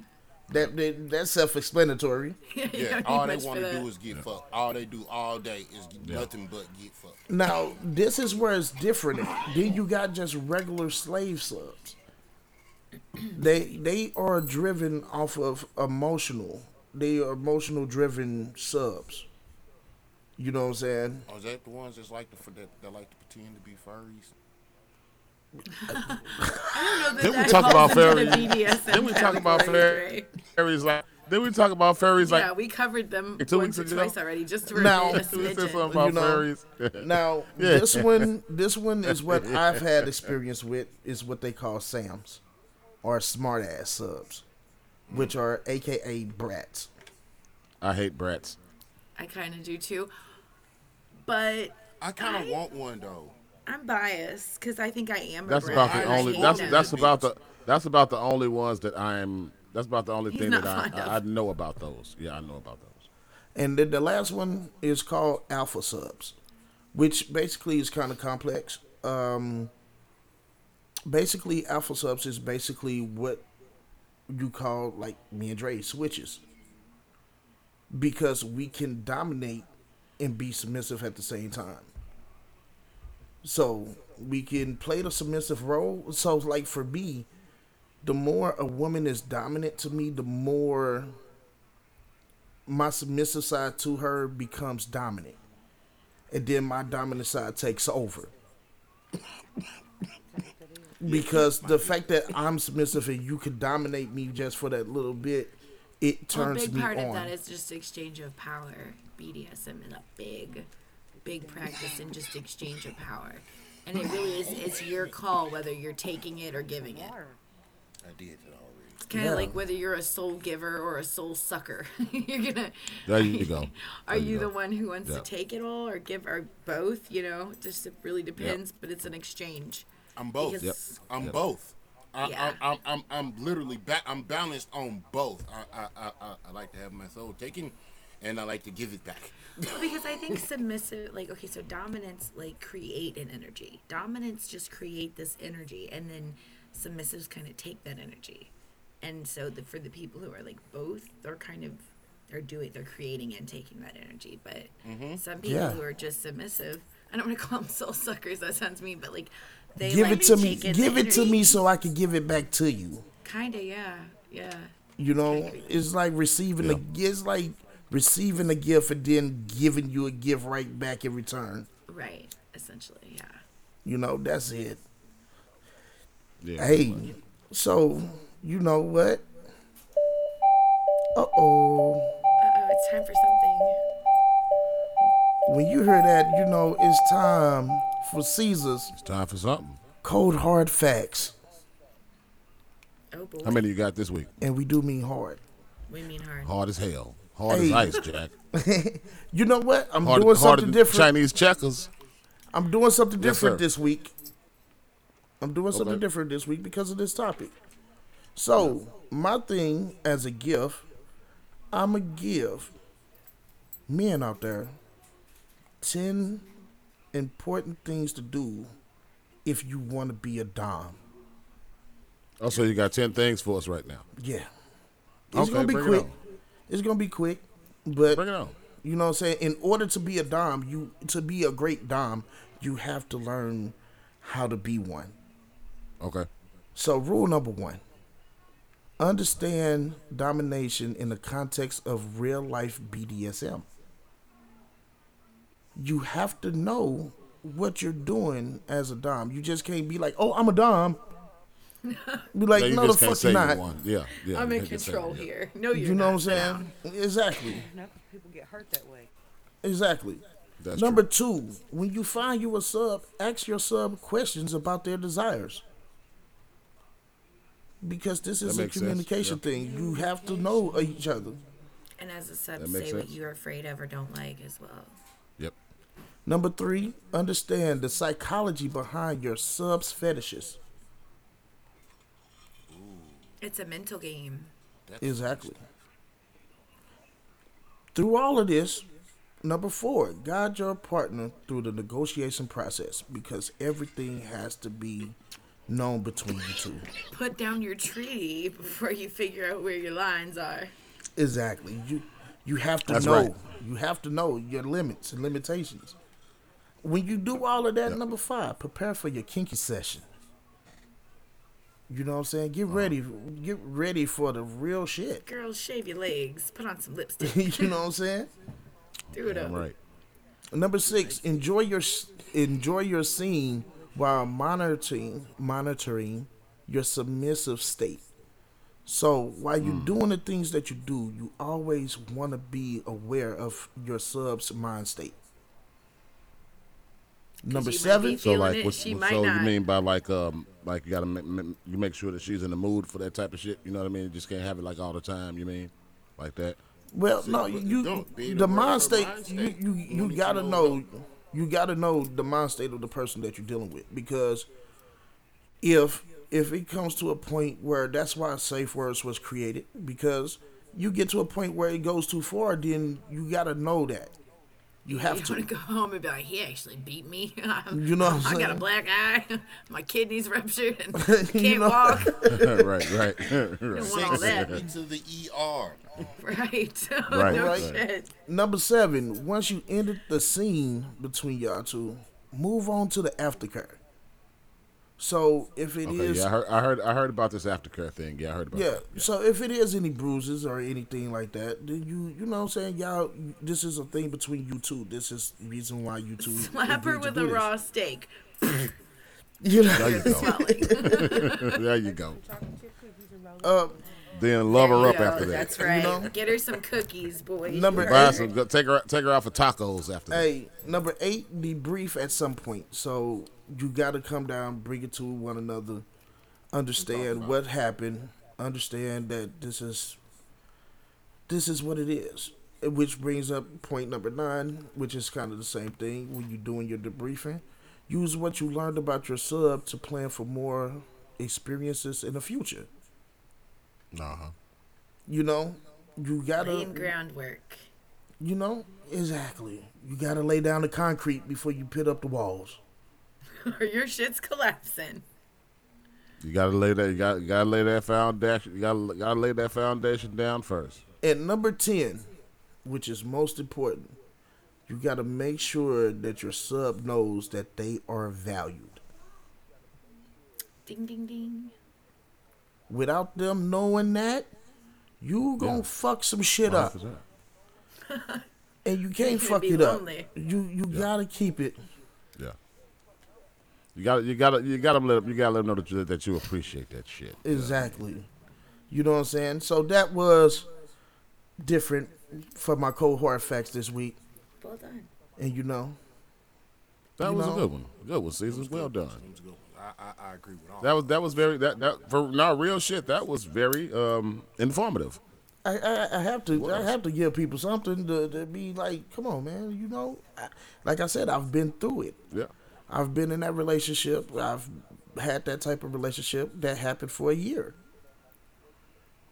That, that that's self-explanatory. You Yeah, all they want to do is get fucked. All they do all day is get Yeah. nothing but get fucked. Now this is where it's different. then you got just regular slave subs. They they are driven off of emotional. They are emotional driven subs. You know what I'm saying? Oh, is that the ones that's like to, for that, that like to pretend to be furries? I don't know that Didn't we that talk about falls into the fairies? Then we talk about fairies. Fairies like. Then we talk about fairies like. yeah, we covered them Two once or weeks ago? twice already, just to Now- remain a we said something about You know, fairies. Now Yeah. this one this one is what I've had experience with is what they call SAMs or smart ass subs. Which are AKA brats. I hate brats. I kind of do too, but I kind of want one though. I'm biased because I think I am. That's a about the I only. That's them. that's about the. That's about the only ones that I'm. That's about the only He's thing that I. I I know about those. Yeah, I know about those. And then the last one is called alpha subs, which basically is kind of complex. Um, basically, alpha subs is basically what you call, like me and Dre, switches. Because we can dominate and be submissive at the same time. So we can play the submissive role. So, like for me, the more a woman is dominant to me, the more my submissive side to her becomes dominant. And then my dominant side takes over. because the fact that I'm submissive and you can dominate me just for that little bit, it Well, a turns big me part on. of that is just exchange of power. BDSM is a big, big practice and just exchange of power, and it really is. It's your call whether you're taking it or giving it. I did it already. It's kind of Yeah. like whether you're a soul giver or a soul sucker. you're gonna. There you go. Are There you you go. the one who wants Yeah. to take it all or give or both? You know, just it really depends. But it's an exchange. I'm both. Because- Yep. I'm Yep. both. I, Yeah. I, I'm, I'm, I'm literally ba- I'm balanced on both. I, I, I, I, I like to have my soul taken, and I like to give it back. Well, because I think submissive, like, okay, so dominance, like, create an energy. Dominance just create this energy, and then submissives kind of take that energy. And so, the, for the people who are like both, they're kind of they're doing, they're creating and taking that energy. But mm-hmm. some people Yeah. who are just submissive, I don't want to call them soul suckers. That sounds mean, but like, they give like it to me. Give the it to me so I can give it back to you. Kinda, yeah, yeah. You know, it's like receiving a. It's like receiving a gift and then giving you a gift right back in return. Right, essentially, yeah. You know, that's it. Yeah. Hey, so you know what? Uh oh. Uh oh, it's time for something. When you hear that, you know it's time for Caesars. It's time for something. Cold hard facts. Oh boy. How many you got this week? And we do mean hard. We mean hard. Hard as hell. Hard Hey. as ice, Jack. You know what? I'm Hard, doing something different. Chinese checkers. I'm doing something different this week. I'm doing something different this week because of this topic. So, my thing as a gift, I'm going to give men out there 10 important things to do if you want to be a Dom. Oh, so you got 10 things for us right now. Yeah. It's Okay, going to be quick. It's going to be quick. But Bring it on. You know what I'm saying? In order to be a dom, you to be a great dom, you have to learn how to be one. Okay. So rule number 1. Understand domination in the context of real life BDSM. You have to know what you're doing as a dom. You just can't be like, "Oh, I'm a dom." Be like, No, you "No, the just can't fuck say you're you're not." one. Yeah, yeah. I'm in can't say control yeah. here. No, you're You know not. what I'm saying? Exactly. No, 'cause people get hurt that way. Exactly. That's Number true. two, when you find you a sub, ask your sub questions about their desires. Because this is a communication yeah. thing. You have to know each other. And as a sub, say makes what you're afraid of or don't like as well. Yep. Number three, understand the psychology behind your subs fetishes. It's a mental game. Exactly. Through all of this, number four, guide your partner through the negotiation process because everything has to be known between you two. Put down your treaty before you figure out where your lines are. Exactly. You you have to That's know. right. You have to know your limits and limitations. When you do all of that, Yep. number five, prepare for your kinky session. You know what I'm saying? Uh-huh. Get ready. Get ready for the real shit. Girls, shave your legs. Put on some lipstick. you know what I'm saying? Do it up. right. Number six, enjoy your enjoy your scene while monitoring monitoring your submissive state. So while you're Hmm. doing the things that you do, you always want to be aware of your sub's mind state. Number seven, So like, it, what, she what- might so not. you mean by like, um, like you gotta make, you make sure that she's in the mood for that type of shit. You know what I mean? You just can't have it like all the time. You mean, like that? Well, no, but you don't the mind state. mind You state. you, You you need gotta know know. You gotta know the mind state of the person that you're dealing with because if if it comes to a point where that's why safe words was created because you get to a point where it goes too far, then you gotta know that you have You to. go home and be like, he actually beat me. You know what I'm saying? I got a black eye. My kidneys ruptured and You can't know- walk. right, right, right. Don't want all that. To the ER. Right. Right, no right. shit. Number seven, once you ended the scene between y'all two, move on to the aftercare. So if it is, Okay, yeah, I heard, I heard, I heard about this aftercare thing. Yeah, I heard about. It. Yeah. that. So if it is any bruises or anything like that, then you you know what I'm saying, y'all this is a thing between you two. This is the reason why you two Slap her with a this. raw steak. You There know, you go. There you go. Chocolate chip cookies and roll uh, Then love her up go, after that. That's right. know? Get her some cookies, boy. Number You Buy heard some, go, take her, take her out for tacos after that. hey, number eight, debrief at some point. So you gotta come down, bring it to one another, understand what happened, understand that this is this is what it is. Which brings up point number nine, which is kind of the same thing when you're doing your debriefing. Use what you learned about your sub to plan for more experiences in the future. Uh-huh. You know, you gotta, Laying groundwork. you know, exactly. You gotta lay down the concrete before you put up the walls. or your shit's collapsing. You gotta lay that. You got, you gotta lay that foundation. You gotta, gotta lay that foundation down first. At number 10, which is most important, you got to make sure that your sub knows that they are valued. Ding, ding, ding. Without them knowing that, you going to Yeah. fuck some shit Life up. And you can't fuck be it up. lonely. You you got to keep it. Yeah. You gotta, you gotta, you gotta let, you gotta let them know that you, that you appreciate that shit. Exactly. You know what I'm saying? So that was different for my cold hard facts this week. Well done. And you know, That You was know? a good one. Good one, Caesar. Well done. That was a good one. I, I, I agree with all That was that was very that that for not real shit. That was very um informative. I, I, I have to I have to give people something to, to be like, come on, man. You know, I, like I said, I've been through it. Yeah. I've been in that relationship. I've had that type of relationship that happened for a year.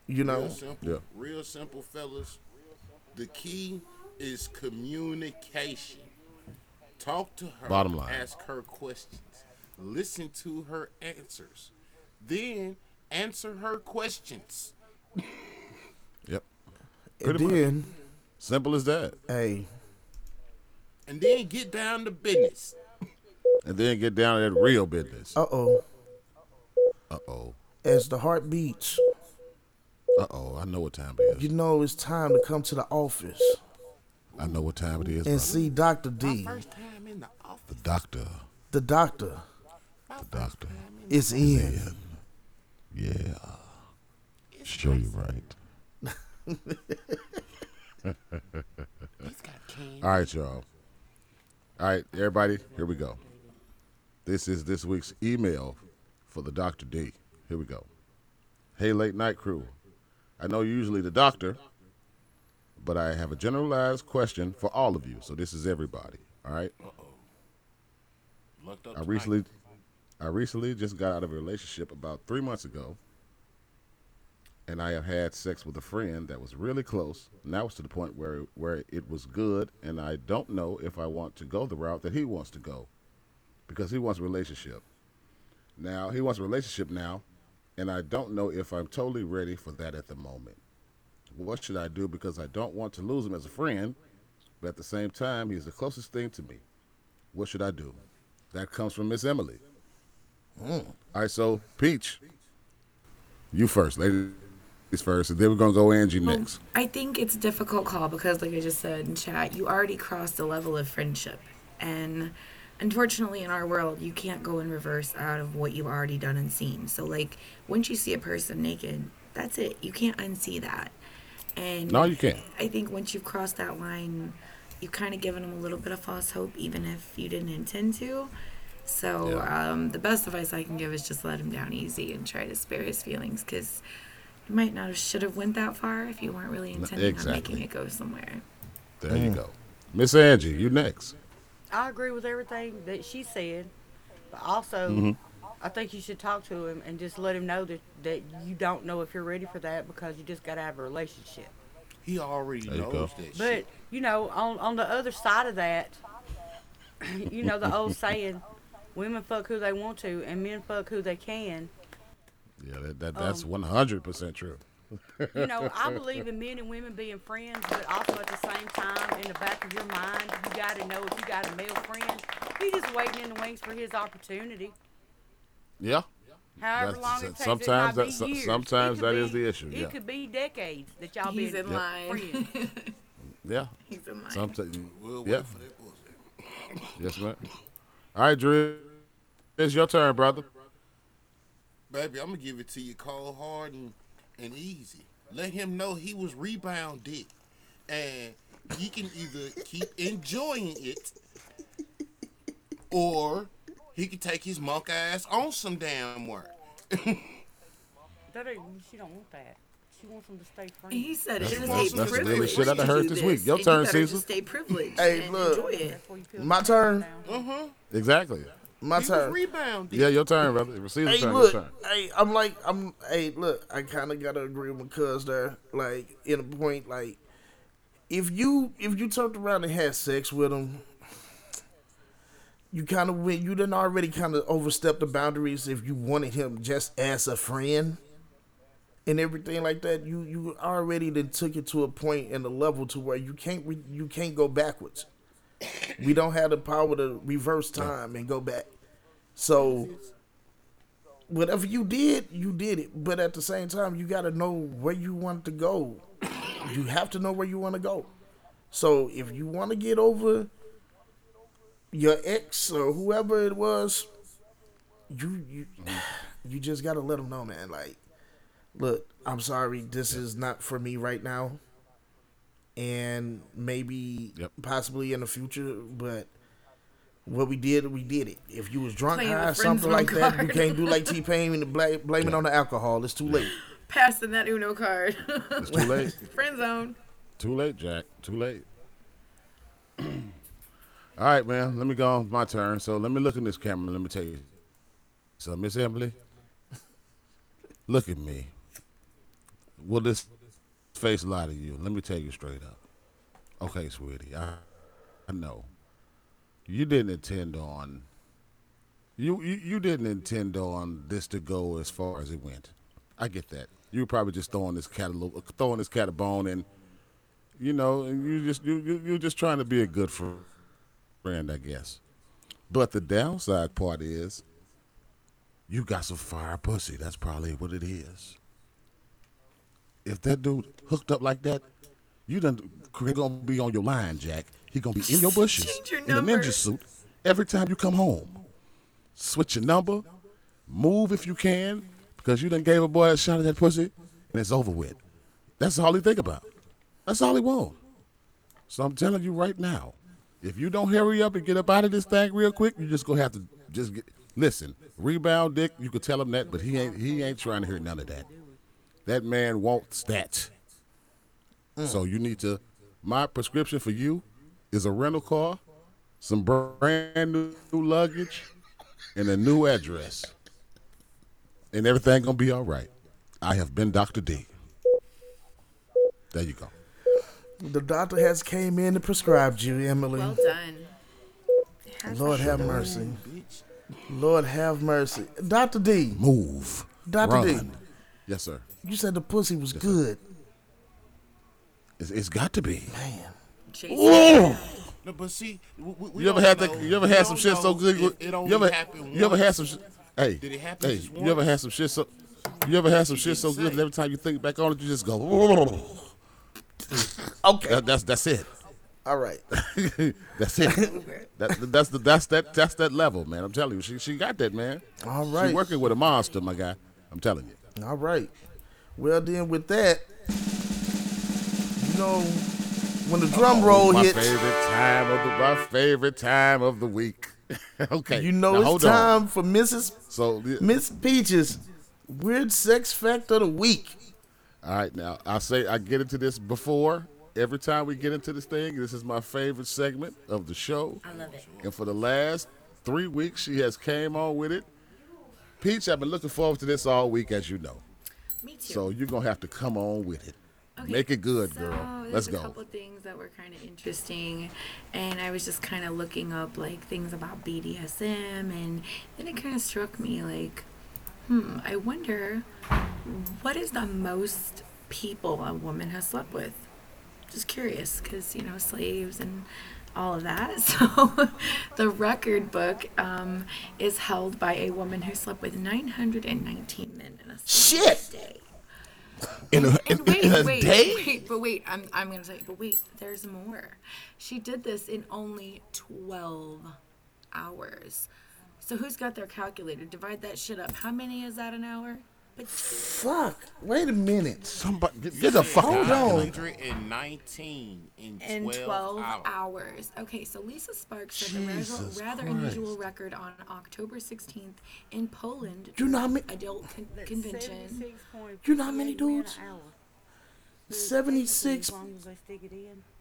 You know, Real simple. Yeah. Real simple, fellas. The key is communication. Talk to her. Bottom line. Ask her questions. Listen to her answers. Then answer her questions. Yep. and Pretty much. then, Simple as that. hey, And then get down to business. And then get down to that real business. uh oh, Uh oh. as the heart beats, Uh oh. I know what time it is. you know it's time to come to the office I know what time it is. and brother. see Doctor D, My First time in the office. The doctor. the doctor. The doctor. It's in. Yeah. Sure you're right. All right, y'all. All right, everybody, here we go. This is this week's email for the Dr. D. Here we go. Hey, late night crew. I know you're usually the doctor, but I have a generalized question for all of you. So this is everybody. All right. Up I recently, I recently just got out of a relationship about three months ago, and I have had sex with a friend that was really close. Now it's to the point where where it was good, and I don't know if I want to go the route that he wants to go, because he wants a relationship. Now he wants a relationship now, and I don't know if I'm totally ready for that at the moment. What should I do? Because I don't want to lose him as a friend, but at the same time, he's the closest thing to me. What should I do? That comes from Miss Emily. Mm. All right, so Peach, you first, ladies first, and then we're gonna go Angie Well, next. I think it's a difficult call because, like I just said in chat, you already crossed the level of friendship. And unfortunately, in our world, you can't go in reverse out of what you've already done and seen. So, like, once you see a person naked, that's it. You can't unsee that. And No, you can't. I think once you've crossed that line, you've kind of given them a little bit of false hope, even if you didn't intend to. So Yeah. um, the best advice I can give is just let him down easy and try to spare his feelings because you might not have should have went that far if you weren't really intending exactly. on making it go somewhere. There you go, Miss Angie, you next. I agree with everything that she said, but also Mm-hmm. I think you should talk to him and just let him know that, that you don't know if you're ready for that because you just got to have a relationship. He already There you knows go. that But shit. you know, on on the other side of that, you know the old saying, women fuck who they want to and men fuck who they can. Yeah, that, that that's Um, one hundred percent true. You know, I believe in men and women being friends, but also at the same time, in the back of your mind, you got to know if you got a male friend, he's just waiting in the wings for his opportunity. Yeah, However That's- long it takes, sometimes it might that's- be years. sometimes It could that is be- the issue, It yeah. could be decades that y'all He's in line. friends. yeah. He's in line. Sometimes, We'll yeah. wait for that bullshit. Yes, man. All right, Drew, it's your turn, brother. Baby, I'm gonna give it to you cold hard and, and easy. Let him know he was rebound dick. And he can either keep enjoying it or he can take his monk ass on some damn work. That ain't, she don't want that. She wants them to stay friends. He said it That's- is that's- a that's the privilege. realest shit I done to heard this week. Your and turn, you Caesar. Stay privileged Hey, and look. enjoy it. That's where you feel My the turn? down. Exactly. My He turn. rebound. Yeah, your turn, brother. Receive the Hey, turn. Your look. turn. Hey, I'm like, I'm. Hey, look. I kind of gotta agree with my cuz there. Like, in a point, like, if you if you turned around and had sex with him, you kind of went. You didn't already kind of overstep the boundaries. If you wanted him just as a friend and everything like that, you you already then took it to a point and a level to where you can't re, you can't go backwards. We don't have the power to reverse time and go back. So whatever you did, you did it. But at the same time, you got to know where you want to go. You have to know where you want to go. So if you want to get over your ex or whoever it was, you you you just got to let them know, man. Like, look, I'm sorry, this is not for me right now. and maybe Yep. possibly in the future. But what we did, we did it. If you was drunk, Playing the high, friend something zone like that, you can't do like T Pain and blame, blame it on the alcohol. It's too late. Passing that Uno card. It's too late. Friend zone. Too late, Jack. Too late. All right, man. Let me go on my turn. So let me look in this camera. Let me tell you. So, Miss Emily, look at me. Will this face lie to you? Let me tell you straight up. Okay, sweetie. I, I know. You didn't intend on. You, you you didn't intend on this to go as far as it went. I get that. You were probably just throwing this cat a throwing this cat a bone, and you know, and you just you you you're just trying to be a good friend, I guess. But the downside part is, you got some fire pussy. That's probably what it is. If that dude hooked up like that, you done gonna be on your line, Jack. He gonna be in your bushes your in a ninja suit every time you come home. Switch your number, move if you can, because you done gave a boy a shot at that pussy, and it's over with. That's all he think about. That's all he want. So I'm telling you right now, if you don't hurry up and get up out of this thing real quick, you just gonna have to just get listen. Rebound dick, you could tell him that, but he ain't he ain't trying to hear none of that. That man wants that. So you need to. My prescription for you is a rental car, some brand new luggage, and a new address, and everything gonna be all right. I have been Dr. D. There you go. The doctor has came in and prescribed you, Emily. Well done. Has Lord have mercy. Lord have mercy. Dr. D, Move. Dr. D. Yes, sir. you said the pussy was good. It's, it's got to be. Jason. No, but see, we, we- we You ever had know- that? You ever we had some don't shit so good? if with- It only you ever? happened You ever had some? sh- Hey, Did it happen Hey, just you ever had some shit so? You ever had some shit so good that every time you think back on it, you just go. Okay. That- that's that's it. All right. That's it. that, that's the that's that that's that level, man. I'm telling you, she she got that, man. All right. She working with a monster, my guy. I'm telling you. All right. Well, then with that, you know, when the drum roll Oh, my hits, favorite time of the my favorite time of the week. okay, you know now it's hold on. time for Mrs. So Miss Peaches weird sex fact of the week. All right, now I say I get into this before. Every time we get into this thing, this is my favorite segment of the show. I love it. And for the last three weeks, she has came on with it. Peach, I've been looking forward to this all week, as you know. Me too. So you're gonna have to come on with it. Okay, Make it good, so girl. Let's go. a couple things that were kind of interesting, and I was just kind of looking up like things about BDSM, and then it kind of struck me like, hmm, I wonder what is the most people a woman has slept with. Just curious, because you know slaves and all of that. So the record book um, is held by a woman who slept with 919 men in a single Shit. day. In a, in, wait, in a wait, day? wait, but wait, I'm, I'm gonna say, but wait, there's more. She did this in only 12 hours. So who's got their calculator? Divide that shit up. How many is that an hour? But Fuck. Wait a minute. Somebody get, get the fuck Hold out. on. 119 in 12, in 12 hours. hours. Okay, so Lisa Sparks set a rather, Jesus rather unusual record on October 16th in Poland. Do You know how many- Adult con- convention. You know how many dudes? 76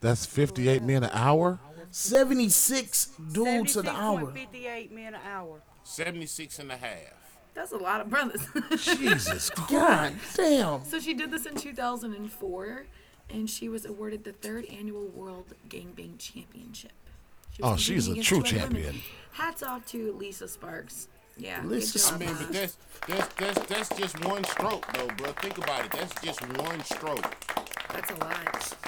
that's 58 men an hour. 76 dudes an hour. 58 men an hour. 76 and a half. That's a lot of brothers. Jesus Christ. God damn. So she did this in 2004, and she was awarded the third annual World Gangbang Championship. She Oh, she's a true 12 women. champion. Hats off to Lisa Sparks. Yeah, good Lisa job, I mean, that's that's that's that's just one stroke, though, bro. Think about it. That's just one stroke. That's a lot.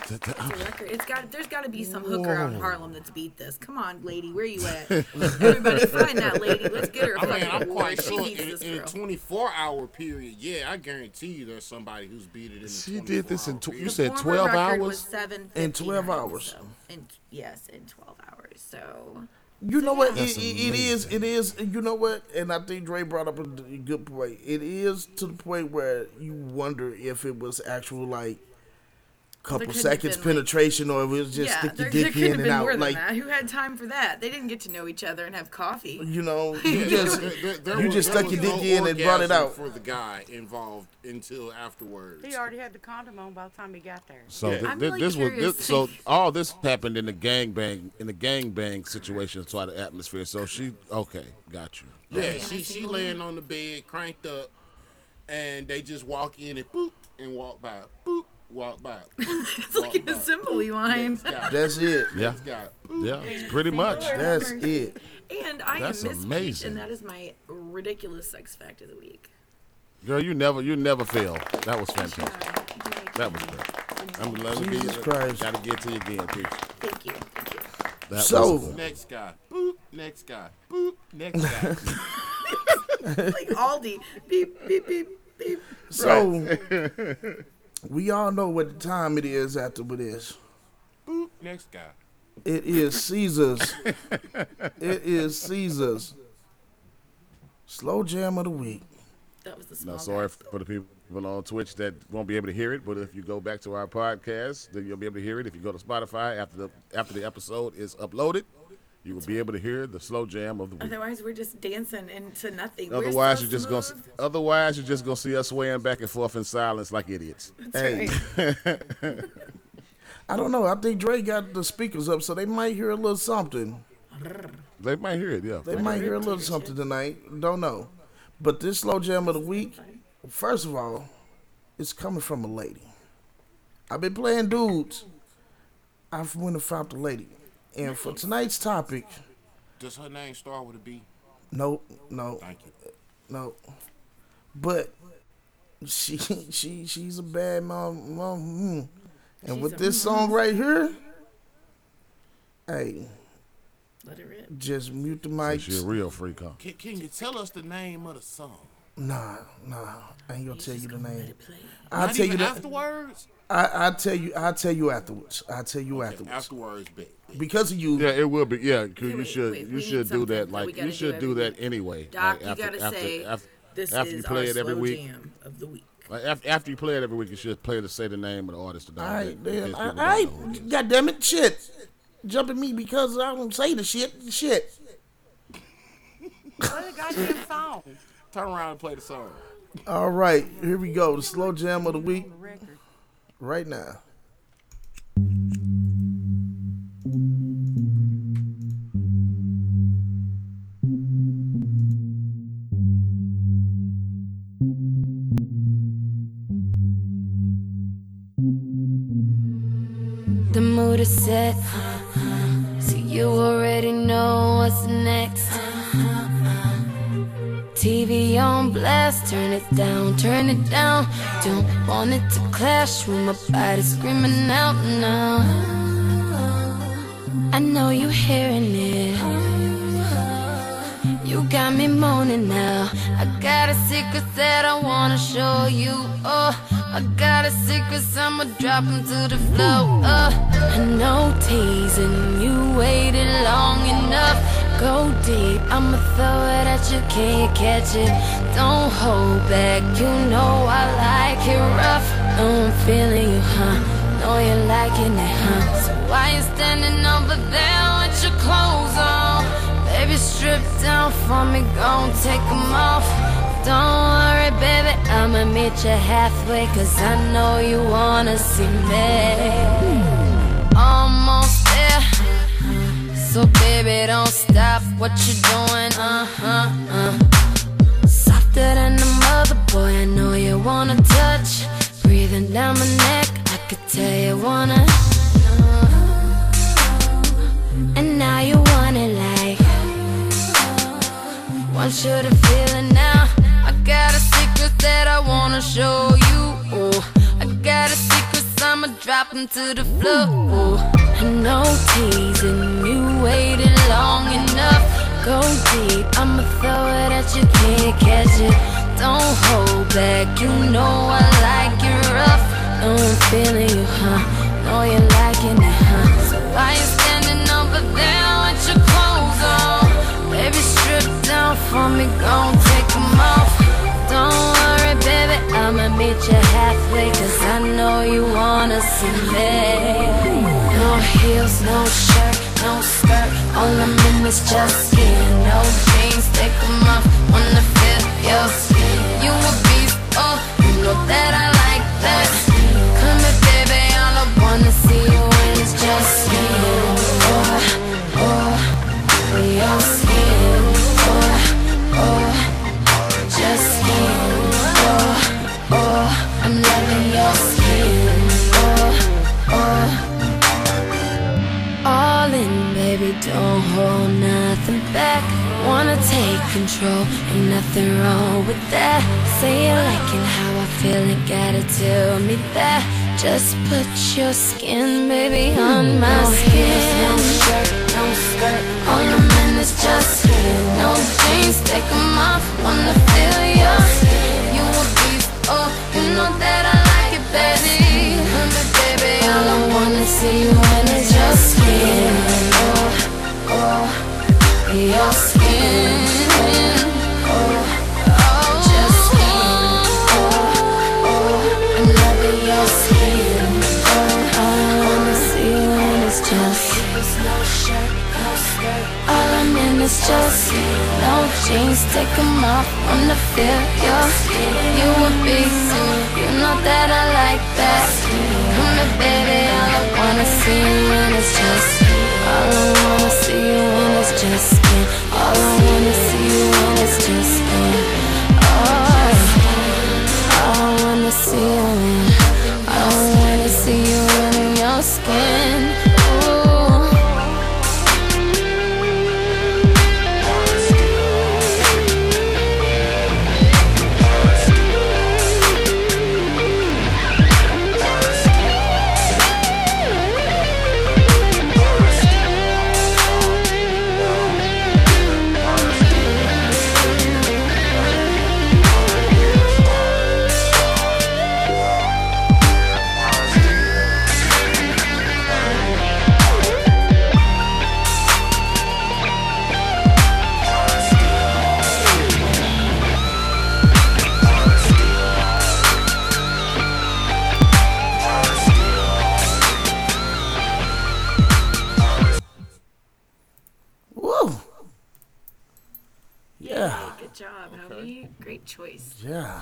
Th- th- That's a record. It's got. There's got to be some hooker out in Harlem that's beat this. Come on, lady, where you at? Everybody, find that lady. Let's get her a I mean, fucking I'm award. quite She sure needs in, this in a girl. 24 hour period, yeah, I guarantee you there's somebody who's beat it in a She did this in. 24 Tw- you The said former 12 record Was hours. 7 In 12 hours. So, in, yes, in 12 hours. So You know what? It, That's it, it is. It is. You know what? And I think Dre brought up a d- good point. It is to the point where you wonder if it was actual like couple seconds been, like- penetration, or it was just yeah, stick there, your there dick could in and been more out. than Like that. Who had time for that? They didn't get to know each other and have coffee. you know, you just There- there- there you was- just stuck your dick no in and brought it out. for the guy involved until afterwards. He already had the condom on by the time he got there. So Yeah. thi- I'm really this was this, so all this happened in the gangbang in the gangbang situation, so the atmosphere. So she okay, got you. Yeah, she she laying on the bed, cranked up, and they just walk in and boop and walk by, boop, walk by. Boop, It's like an assembly line. That's it. Yeah, next yeah, it's pretty much. That's it. And I That's am Miss Peach, amazing. and that is my ridiculous sex fact of the week. Girl, you never you never fail. That was fantastic. That was great. I'm gonna let me Jesus Christ. Gotta get to you again, Peach. Thank you. Thank you. That So- was good. Next guy, boop, next guy, boop, next guy. Like Aldi. Beep, beep, beep, beep. So we all know what the time it is after this. boop, next guy. It is Caesar's. it is Caesar's slow jam of the week. That was the small No, sorry guy. for the people on Twitch that won't be able to hear it, but if you go back to our podcast, then you'll be able to hear it. If you go to Spotify after the after the episode is uploaded, you will be able to hear the slow jam of the week. Otherwise, we're just dancing into nothing. We're Otherwise, so you're just gonna otherwise you're just gonna see us swaying back and forth in silence like idiots. Hey. I don't know. I think Dre got the speakers up, so they might hear a little something. They might hear it, yeah. They might hear a little something tonight. Don't know. But this slow jam of the week, first of all, it's coming from a lady. I've been playing dudes. I've went and found a lady. And for tonight's topic, Does her name start with a B? no, no, Thank you. no. But she she she's a bad mom. mom mm. And She's with this song right here, hey, Let it rip. just mute the She a real freak, huh? Can, can you tell us the name of the song? Nah, nah, I ain't gonna tell you the name. I'll Not tell you even the, afterwards. I I tell you I'll tell you afterwards. I'll tell you Okay, afterwards. afterwards, bet. bet. Because of you, Yeah, it will be. Yeah, 'cause you wait, should wait, you we should do that. something that we Like gotta you do should do every that anyway. Doc, like, you gotta after, say after, this after is you play our it every slow week. jam of the week. Like after, after you play it every week, you should play to say the name of the artist. all right, in then, case all people right, know who it is. God damn it, shit, jumping me because I don't say the shit, shit. Play the goddamn song. Turn around and play the song. All right, here we go. The slow jam of the week right now. The mood is set. So you already know what's next. TV on blast, turn it down, turn it down. Don't want it to clash with my body screaming out now. I know you hearing it. You got me moaning now. I got a secret that I wanna show you. Oh, I got a secret, I'ma drop 'em to the floor. Oh, I know teasing you waited long enough. Go deep, I'ma throw it at you, can you catch it? Don't hold back, you know I like it rough. I'm feeling you, huh? Know you're liking it, huh? So why you standing over there with your clothes on? Baby, strip down for me, gon' take 'em off. Don't worry, baby, I'ma meet you halfway, cause I know you wanna see me. There. So, baby, don't stop what you're doing, uh huh, uh. Softer than a mother, boy, I know you wanna touch. Breathing down my neck, I could tell you wanna. And now you want it like Want you to feel it now I got a secret that I wanna show you oh, I got a secret, I'ma drop 'em to the floor oh, I know teasing you waited long enough Go deep, I'ma throw it at you, can't catch it Don't hold back, you know I like it rough Know I'm feeling you, huh? Know you're liking it, huh? So why you standing over there with your clothes on? Baby, strip down for me, gon' take 'em off. Don't worry, baby, I'ma meet you halfway, cause I know you wanna see me. Heels, no shirt, no skirt. All I'm in is just skin. No jeans, take 'em off. Wanna feel your skin. You a beast, oh, you know that I like that. Come here, baby, all I wanna see you in is just skin. Baby, don't hold nothing back. Wanna take control, ain't nothing wrong with that. Say you liking how I feel and gotta tell me that. Just put your skin, baby, on hmm, my skin. No shirt, no skirt, all I'm in is just skin. No jeans, take 'em off, wanna feel your skin. You a beast, oh, you know that I like it, baby. Baby, all I wanna see you in is your skin. Your skin. Oh, just skin. I'm loving your skin. All I. All I'm in is just. No jeans, off. Wanna feel your skin. You know that I like that. Come here, baby, all I wanna see in is just. All I wanna All I wanna see homie. Choice. yeah.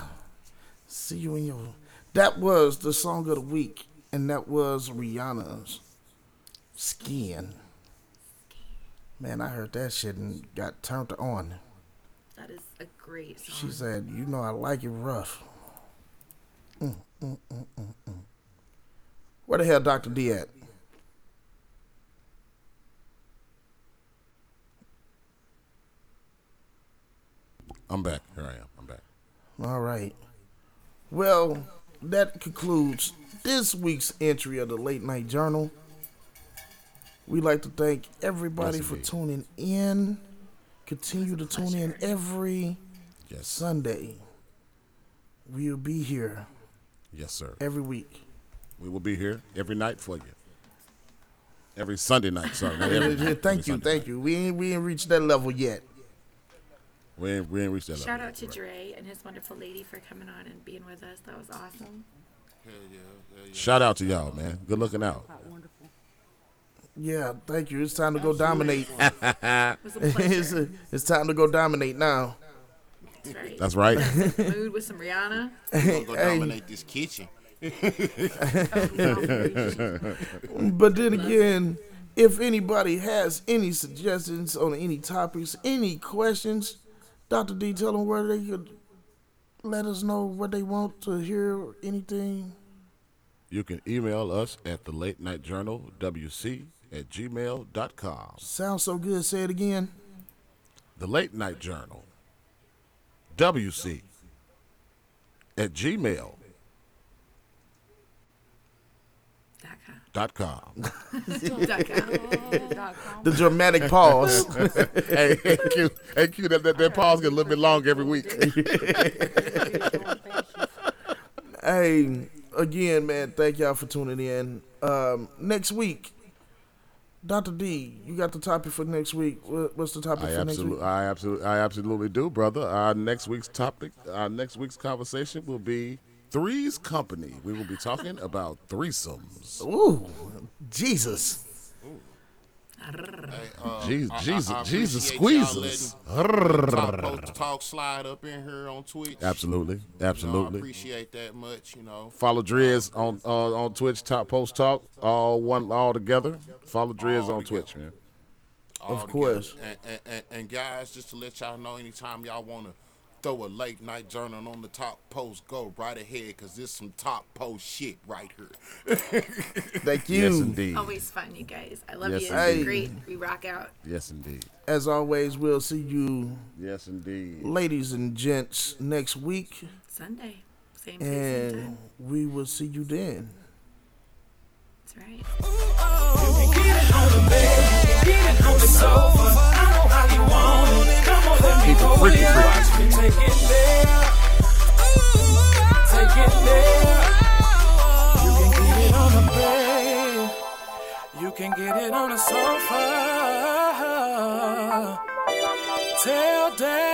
See you in your. That was the song of the week, and that was Rihanna's "Skin." Man, I heard that shit and got turned on. That is a great song. She said, "You know I like it rough." Mm, mm, mm, mm, mm. Where the hell Dr. D at? I'm back. Here I am. All right. Well, that concludes this week's entry of the Late Night Journal. We'd like to thank everybody Yes, for tuning in. Continue to tune in every Yes. Sunday. We'll be here Yes, sir. every week. We will be here every night for you. Every Sunday night, sorry. every thank every you, Sunday thank night. you. We ain't we ain't reached that level yet. We ain't, we ain't reached that Shout level out to yet, right. Dre and his wonderful lady for coming on and being with us. That was awesome. Hell yeah, hell yeah. Shout out to y'all, man. Good looking out. Wonderful. Yeah, thank you. It's time to go dominate. It a it's, it's time to go dominate now. That's right. That's right. Mood with some Rihanna. We gonna go Hey. dominate this kitchen. But then again, if anybody has any suggestions on any topics, any questions, Dr. D, tell them where they could let us know what they want to hear, or anything. You can email us at the late night journal WC at gmail.com. Sounds so good. Say it again. The late night journal WC at gmail.com. Dot com. Dot com. The dramatic pause. hey, hey, Q, hey, Q, that, that, that pause get a little bit long every week. hey, again, man, thank y'all for tuning in. Um, next week, Dr. D, you got the topic for next week. What's the topic I for next week? absolutely, I absolutely, I absolutely do, brother. Our next week's topic, our next week's conversation will be Three's Company. We will be talking about threesomes. Ooh, Jesus. Hey, uh, Jesus, I- I- Jesus, I Jesus squeezes. letting Top Post Talk slide up in here on Twitch. Absolutely, You know, I absolutely. appreciate that much. You know, Follow Driz on uh, on Twitch, Top Post Talk, all one all together. Follow Driz All on together. Twitch, man. all Of together. course. And, and, and, and guys, just to let y'all know, anytime y'all want to throw a late night journal on the top post, go right ahead, because this some top post shit right here. Thank you. Yes, indeed. Always fun, you guys. I love Yes, you. indeed. It's great. We rock out. Yes, indeed. As always, we'll see you, Yes, indeed. ladies and gents, next week, Sunday. Same place, same and time. we will see you then. That's right. You can Take it there. Take it there. You can get it on the bed. You can get it on the sofa. Tell Dad.